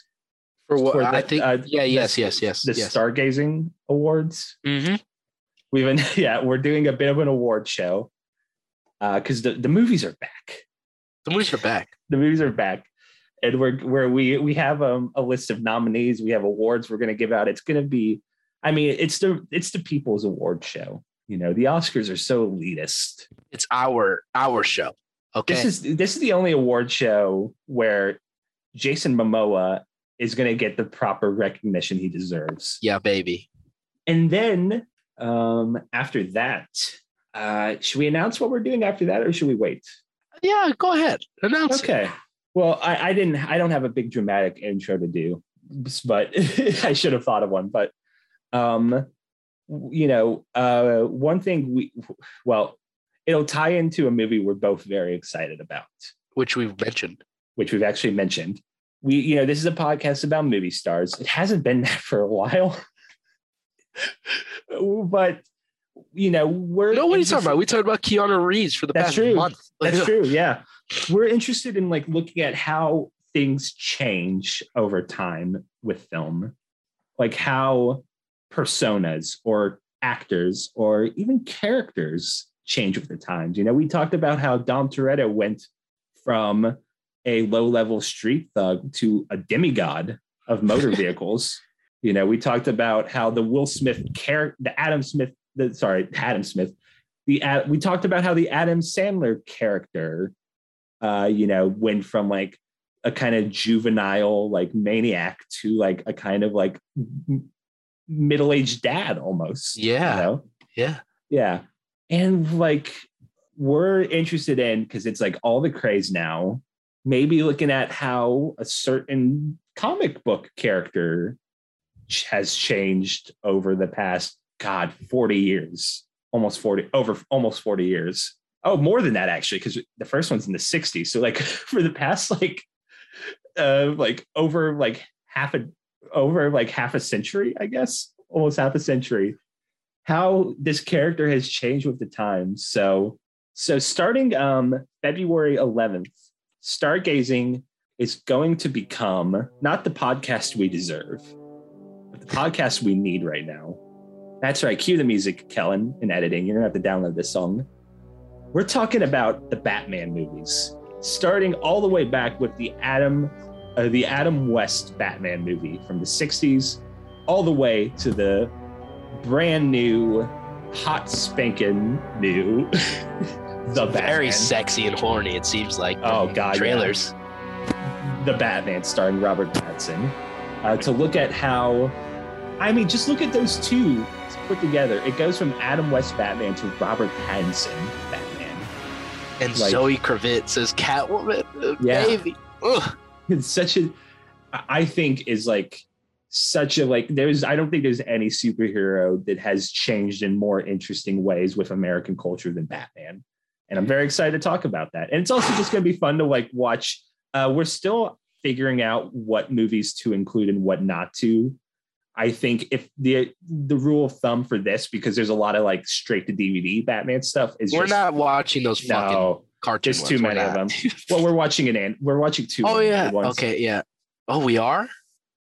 For what For I the- think, uh, yeah, yes, the- yes, yes, The yes. Stargazing Awards. hmm We've been, yeah, we're doing a bit of an award show because the, the movies are back. The movies are back. The movies are back. And we're where we we have um, a list of nominees. We have awards we're going to give out. It's going to be, I mean, it's the it's the People's Award show. You know, the Oscars are so elitist. It's our our show. Okay. This is this is the only award show where Jason Momoa is going to get the proper recognition he deserves. yeah, baby. And then um, after that, uh, should we announce what we're doing after that, or should we wait? Yeah, go ahead. Announce it. Well, I, I didn't. I don't have a big dramatic intro to do, but I should have thought of one. But um, you know, uh, one thing we well, it'll tie into a movie we're both very excited about, Which we've mentioned. which we've actually mentioned. We, you know, this is a podcast about movie stars. It hasn't been that for a while, but you know, we're No, what are you talking about? We talked about Keanu Reeves for the That's past true. month. That's true. Yeah. We're interested in like looking at how things change over time with film, like how personas or actors or even characters change with the times. You know, we talked about how Dom Toretto went from a low level street thug to a demigod of motor vehicles. You know, we talked about how the Will Smith character, the Adam Smith, the sorry, Adam Smith, the Ad- we talked about how the Adam Sandler character, uh, you know, went from like a kind of juvenile like maniac to like a kind of like middle aged dad almost. Yeah. You know? Yeah. Yeah. And like we're interested in because it's like all the craze now, maybe looking at how a certain comic book character has changed over the past god 40 years almost 40 over almost 40 years oh more than that actually because the first one's in the 60s so like for the past like uh like over like half a over like half a century i guess almost half a century how this character has changed with the times so so starting um february 11th stargazing is going to become not the podcast we deserve but the podcast we need right now. That's right. Cue the music kellin in editing. You're gonna have to download this song we're talking about the batman movies starting all the way back with the adam uh, the adam west batman movie from the 60s all the way to the brand new hot spanking new the Very Batman. sexy and horny, it seems like. Oh, God, yeah. Trailers. the Batman starring Robert Pattinson, uh, to look at how, I mean, just look at those two put together. It goes from Adam West Batman to Robert Pattinson Batman. And Like- Zoe Kravitz as Catwoman. Yeah. Baby. Ugh. It's such a, I think, is like such a like. There's, I don't think there's any superhero that has changed in more interesting ways with American culture than Batman. And I'm very excited to talk about that. And it's also just going to be fun to like watch. Uh, we're still figuring out what movies to include and what not to. I think if the the rule of thumb for this, because there's a lot of like straight to DVD Batman stuff, is We're just, not watching those fucking no. cartoons. There's too many of them. Well, we're watching it, and we're watching two. oh yeah. ones. Okay. Yeah. Oh, we are.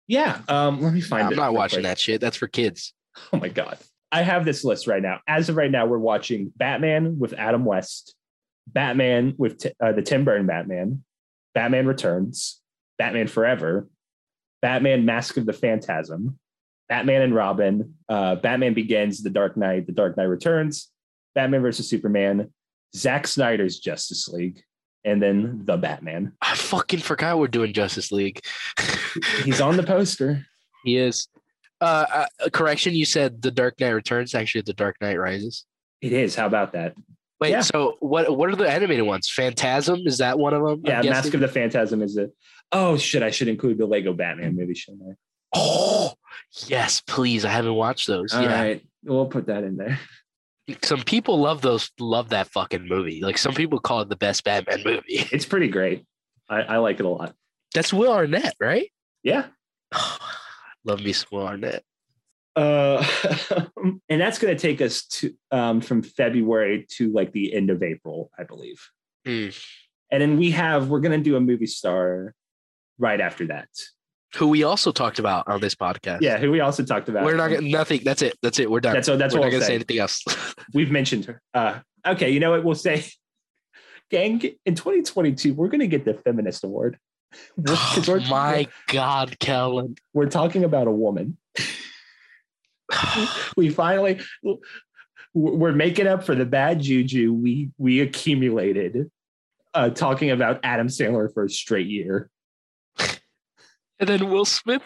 Yeah. Um, let me find I'm not watching quick. that shit. That's for kids. Oh my god. I have this list right now. As of right now, we're watching Batman with Adam West, Batman with Ti- uh, the Tim Burton Batman, Batman Returns, Batman Forever, Batman Mask of the Phantasm, Batman and Robin, uh, Batman Begins, The Dark Knight, The Dark Knight Returns, Batman versus Superman, Zack Snyder's Justice League, and then The Batman. I fucking forgot we're doing Justice League. He's on the poster. he is. Uh, uh, correction. You said The Dark Knight Returns. Actually, The Dark Knight Rises. It is. How about that? Wait. Yeah. So what? What are the animated ones? Phantasm is that one of them? Yeah, Mask of the Phantasm is it. Oh shit! I should include the Lego Batman movie, shouldn't I? Oh yes, please. I haven't watched those. All yeah. right, we'll put that in there. Some people love those. Love that fucking movie. Like some people call it the best Batman movie. It's pretty great. I, I like it a lot. That's Will Arnett, right? Yeah, love me some Will Arnett. Uh, and that's going to take us to um, from February to like the end of April, I believe. Mm. And then we have we're going to do a movie star right after that. Who we also talked about on this podcast. Yeah, who we also talked about. We're not gonna nothing. That's it. That's it. We're done. That's that's We're what not I'll gonna say say. anything else. We've mentioned her. Uh, okay, you know what? We'll say, gang, in 2022, we're going to get the feminist award. We're- 'cause we're- Oh my God, Kellin. we're talking about a woman. we finally we're making up for the bad juju we we accumulated uh talking about adam sandler for a straight year and then Will Smith.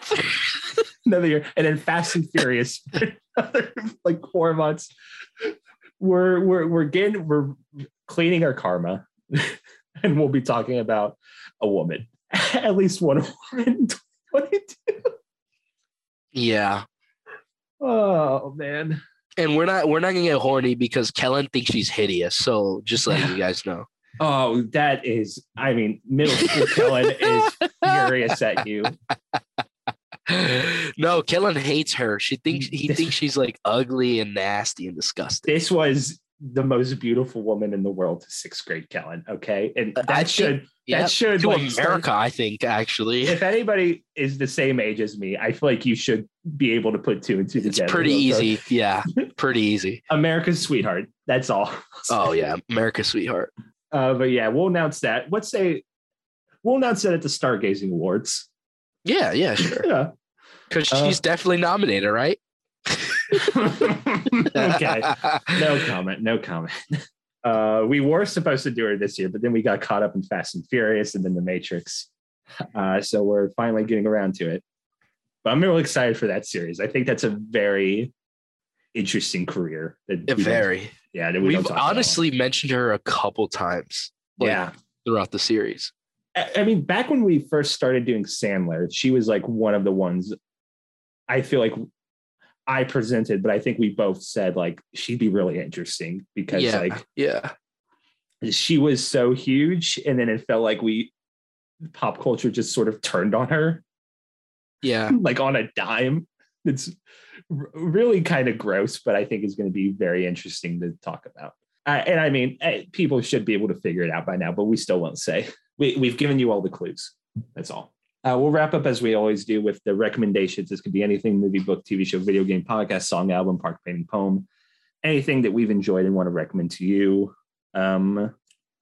another year and then fast and furious another, like four months we're we're we're getting we're cleaning our karma and we'll be talking about a woman at least one woman in 2022 yeah. oh man And we're not we're not gonna get horny because Kellin thinks she's hideous. So just letting you guys know. Oh, that is, I mean, middle school Kellin is furious at you. no, Kellin hates her. She thinks he thinks she's like ugly and nasty and disgusting. This was the most beautiful woman in the world to sixth grade Kellin. Okay. And uh, that I think- should, Yeah, that should, to like, start- America, I think actually. if anybody is the same age as me, I feel like you should be able to put two and two It's together. pretty real quick. easy. Yeah, pretty easy. America's sweetheart. That's all. Oh yeah, America's sweetheart. Uh, but yeah, we'll announce that. Let's say, we'll announce that at the Stargazing Awards. Yeah, yeah, sure. Yeah. Because Uh, she's definitely nominated, right? okay. no comment. No comment. Uh, we were supposed to do her this year, but then we got caught up in Fast and Furious and then The Matrix. Uh, so we're finally getting around to it. But I'm really excited for that series. I think that's a very interesting career. That Yeah, Very. Yeah. We We've don't talk about. honestly mentioned her a couple times. like, yeah. Throughout the series. I mean, back when we first started doing Sandler, she was like one of the ones I feel like I presented, but I think we both said like she'd be really interesting because yeah. like yeah. she was so huge and then it felt like we pop culture just sort of turned on her Yeah. like on a dime it's really kind of gross but i think is going to be very interesting to talk about. Uh, and i mean eh, people should be able to figure it out by now but we still won't say. We, we've given you all the clues. That's all. Uh, we'll wrap up as we always do with the recommendations. This could be anything movie book tv show video game podcast song album park painting poem. Anything that we've enjoyed and want to recommend to you. Um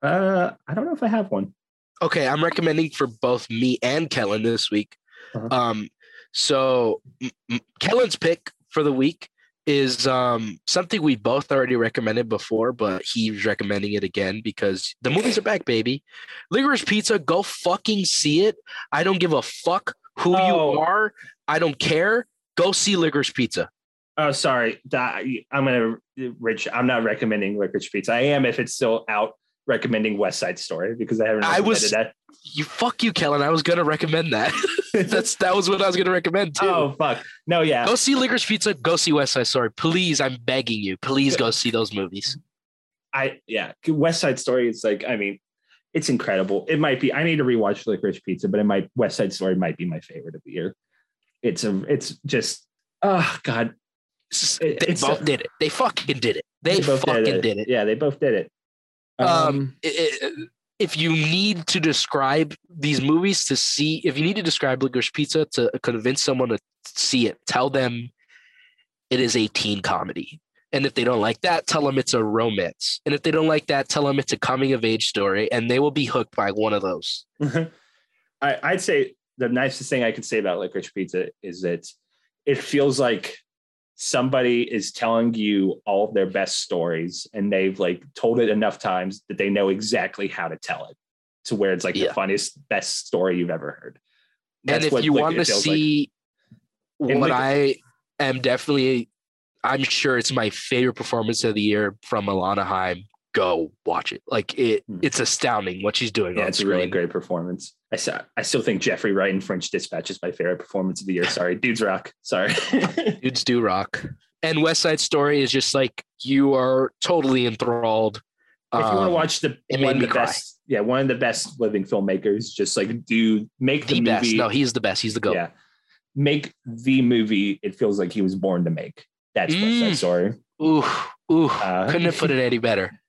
uh i don't know if i have one. Okay, I'm recommending for both me and Kellin this week. Uh-huh. Um, so Kellin's pick for the week is um something we both already recommended before, but he's recommending it again because the movies are back, baby. Licorice Pizza, go fucking see it. I don't give a fuck who Oh. you are. I don't care. Go see Licorice Pizza. Oh, sorry. I'm gonna Rich. I'm not recommending Licorice Pizza. I am if it's still out. Recommending West Side Story because I haven't. I was- recommended You fuck you, Kellin. I was gonna recommend that. that. That's that was what I was gonna recommend too. oh fuck. No, yeah. Go see Licorice Pizza. Go see West Side Story. Please, I'm begging you. Please go see those movies. I yeah. West Side Story is like. I mean, it's incredible. It might be. I need to rewatch Licorice Pizza, but it might. West Side Story might be my favorite of the year. It's a. It's just. Oh God. It- They both a- did it. They fucking did it. They, both fucking did it. Yeah, they both did it. Um, i- i- if you need to describe these movies to see, if you need to describe Licorice Pizza to convince someone to see it, tell them it is a teen comedy. And if they don't like that, tell them it's a romance. And if they don't like that, tell them it's a coming of age story, and they will be hooked by one of those. I, I'd say the nicest thing I could say about licorice pizza is that it feels like somebody is telling you all of their best stories and they've like told it enough times that they know exactly how to tell it to where it's like Yeah. the funniest, best story you've ever heard. and if what you lic- want to feels like. see what lic- I am definitely, I'm sure it's my favorite performance of the year from Alana Haim. Go watch it. Like it, Hmm. it's astounding what she's doing yeah, it's a really great performance. I, sa- I still think Jeffrey Wright in French Dispatch is my favorite performance of the year. Sorry, dudes rock. Sorry. Dudes do rock. And West Side Story is just like you are totally enthralled. if you want to Um, watch the it one made me the cry. best, yeah, one of the best living filmmakers, just like do make the, the best. movie. No, he's the best. He's the go. yeah, make the movie it feels like he was born to make. That's West Mm. Side Story. Ooh, ooh. Uh, Couldn't have put it any better.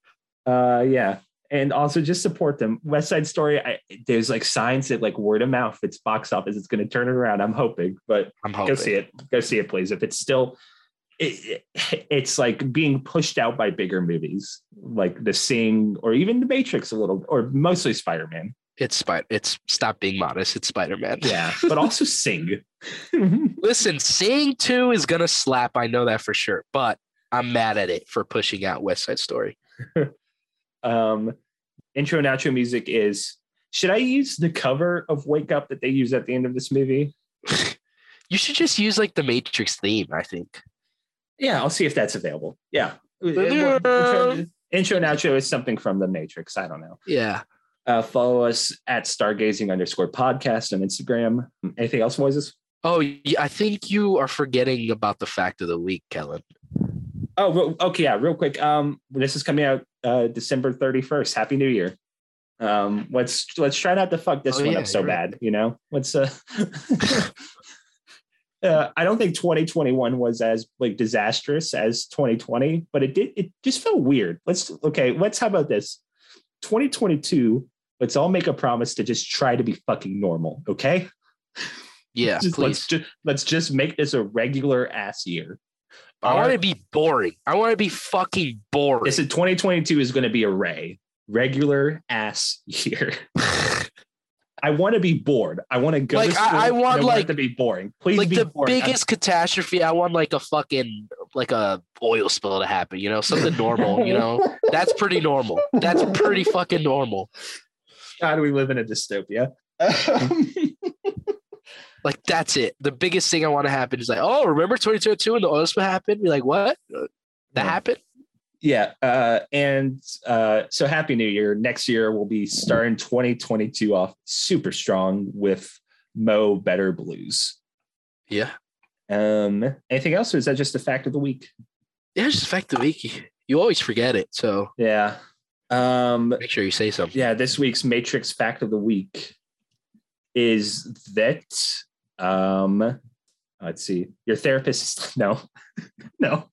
Uh, yeah, and also just support them. West Side Story. I, there's like signs that like word of mouth, it's box office, it's going to turn it around. I'm hoping, but I'm hoping. go see it. Go see it, please. If it's still, it, it- it's like being pushed out by bigger movies like The Sing or even The Matrix a little, or mostly Spider Man. It's Spider. It's stop being modest. It's Spider Man. Yeah, but also Sing. Listen, Sing Two is gonna slap. I know that for sure. But I'm mad at it for pushing out West Side Story. um, intro and outro music is. Should I use the cover of Wake Up that they use at the end of this movie? You should just use like the Matrix theme. I think. Yeah, I'll see if that's available. Yeah. Intro intro and outro is something from the Matrix. I don't know. Yeah. Uh, follow us at stargazing underscore podcast on Instagram. Anything else, Moises? Oh, yeah, I think you are forgetting about the fact of the week, Kellin. Oh, okay. Yeah, real quick. Um, this is coming out uh, December 31st. Happy New Year. Um, let's let's try not to fuck this Oh, one yeah, up so you're right. bad. You know, let's. Uh, uh, I don't think 2021 was as like disastrous as 2020, but it did. It just felt weird. Let's okay. Let's how about this? 2022. Let's all make a promise to just try to be fucking normal. Okay. Yeah, Just, please. let's just let's just make this a regular ass year. I want to be boring. I want to be fucking boring. This is 2022 is going to be a Ray regular ass year. I want to be bored. I want to go. Like, to I- school, I and want, it like- to be boring. Please like be the boring. I'm- biggest catastrophe. I want like a fucking like a oil spill to happen. You know, something normal. You know, that's pretty normal. That's pretty fucking normal. God, do we live in a dystopia. Like that's it. The biggest thing I want to happen is like, oh, remember 2022 and the oil spill happened? Be like, what? That Yeah. happened? yeah, uh, and uh, so happy New Year. Next year we'll be starting 2022 off super strong with Mo Better Blues. Yeah. Um, anything else, or is that just a fact of the week? Yeah, it's just fact of the week. You always forget it, so Yeah. Um, make sure you say something. yeah, this week's Matrix fact of the week is that um let's see, your therapist is no, no.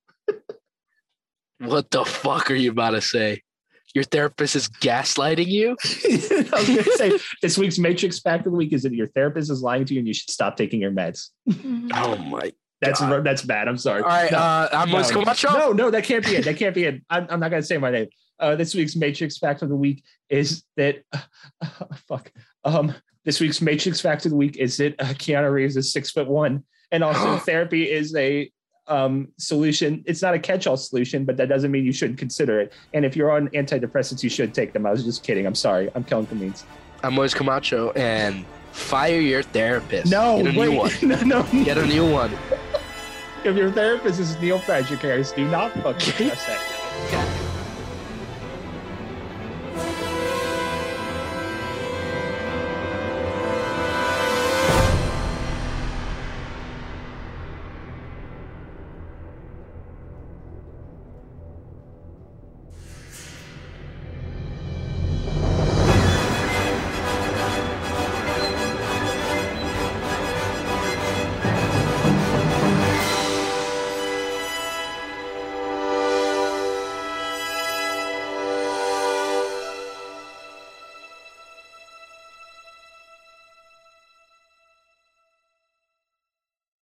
What the fuck are you about to say? Your therapist is gaslighting you? I was gonna say this week's Matrix fact of the week is that your therapist is lying to you and you should stop taking your meds. Oh my. That's God. that's bad. I'm sorry. All right, No, uh, I'm no, Moise Camacho. No, no, that can't be it. That can't be it. I'm, I'm not gonna say my name. Uh, this week's Matrix fact of the week is that fuck. Um, this week's Matrix fact of the week is that uh, Keanu Reeves is six foot one, and also therapy is a um, solution. It's not a catch-all solution, but that doesn't mean you shouldn't consider it. And if you're on antidepressants, you should take them. I was just kidding. I'm sorry. I'm Kellin Cremeens. I'm Moise Camacho, and fire your therapist. No, Get a new one. wait, no, no. Get a new one. If your therapist is Neil Patrick Harris, do not fucking trust that.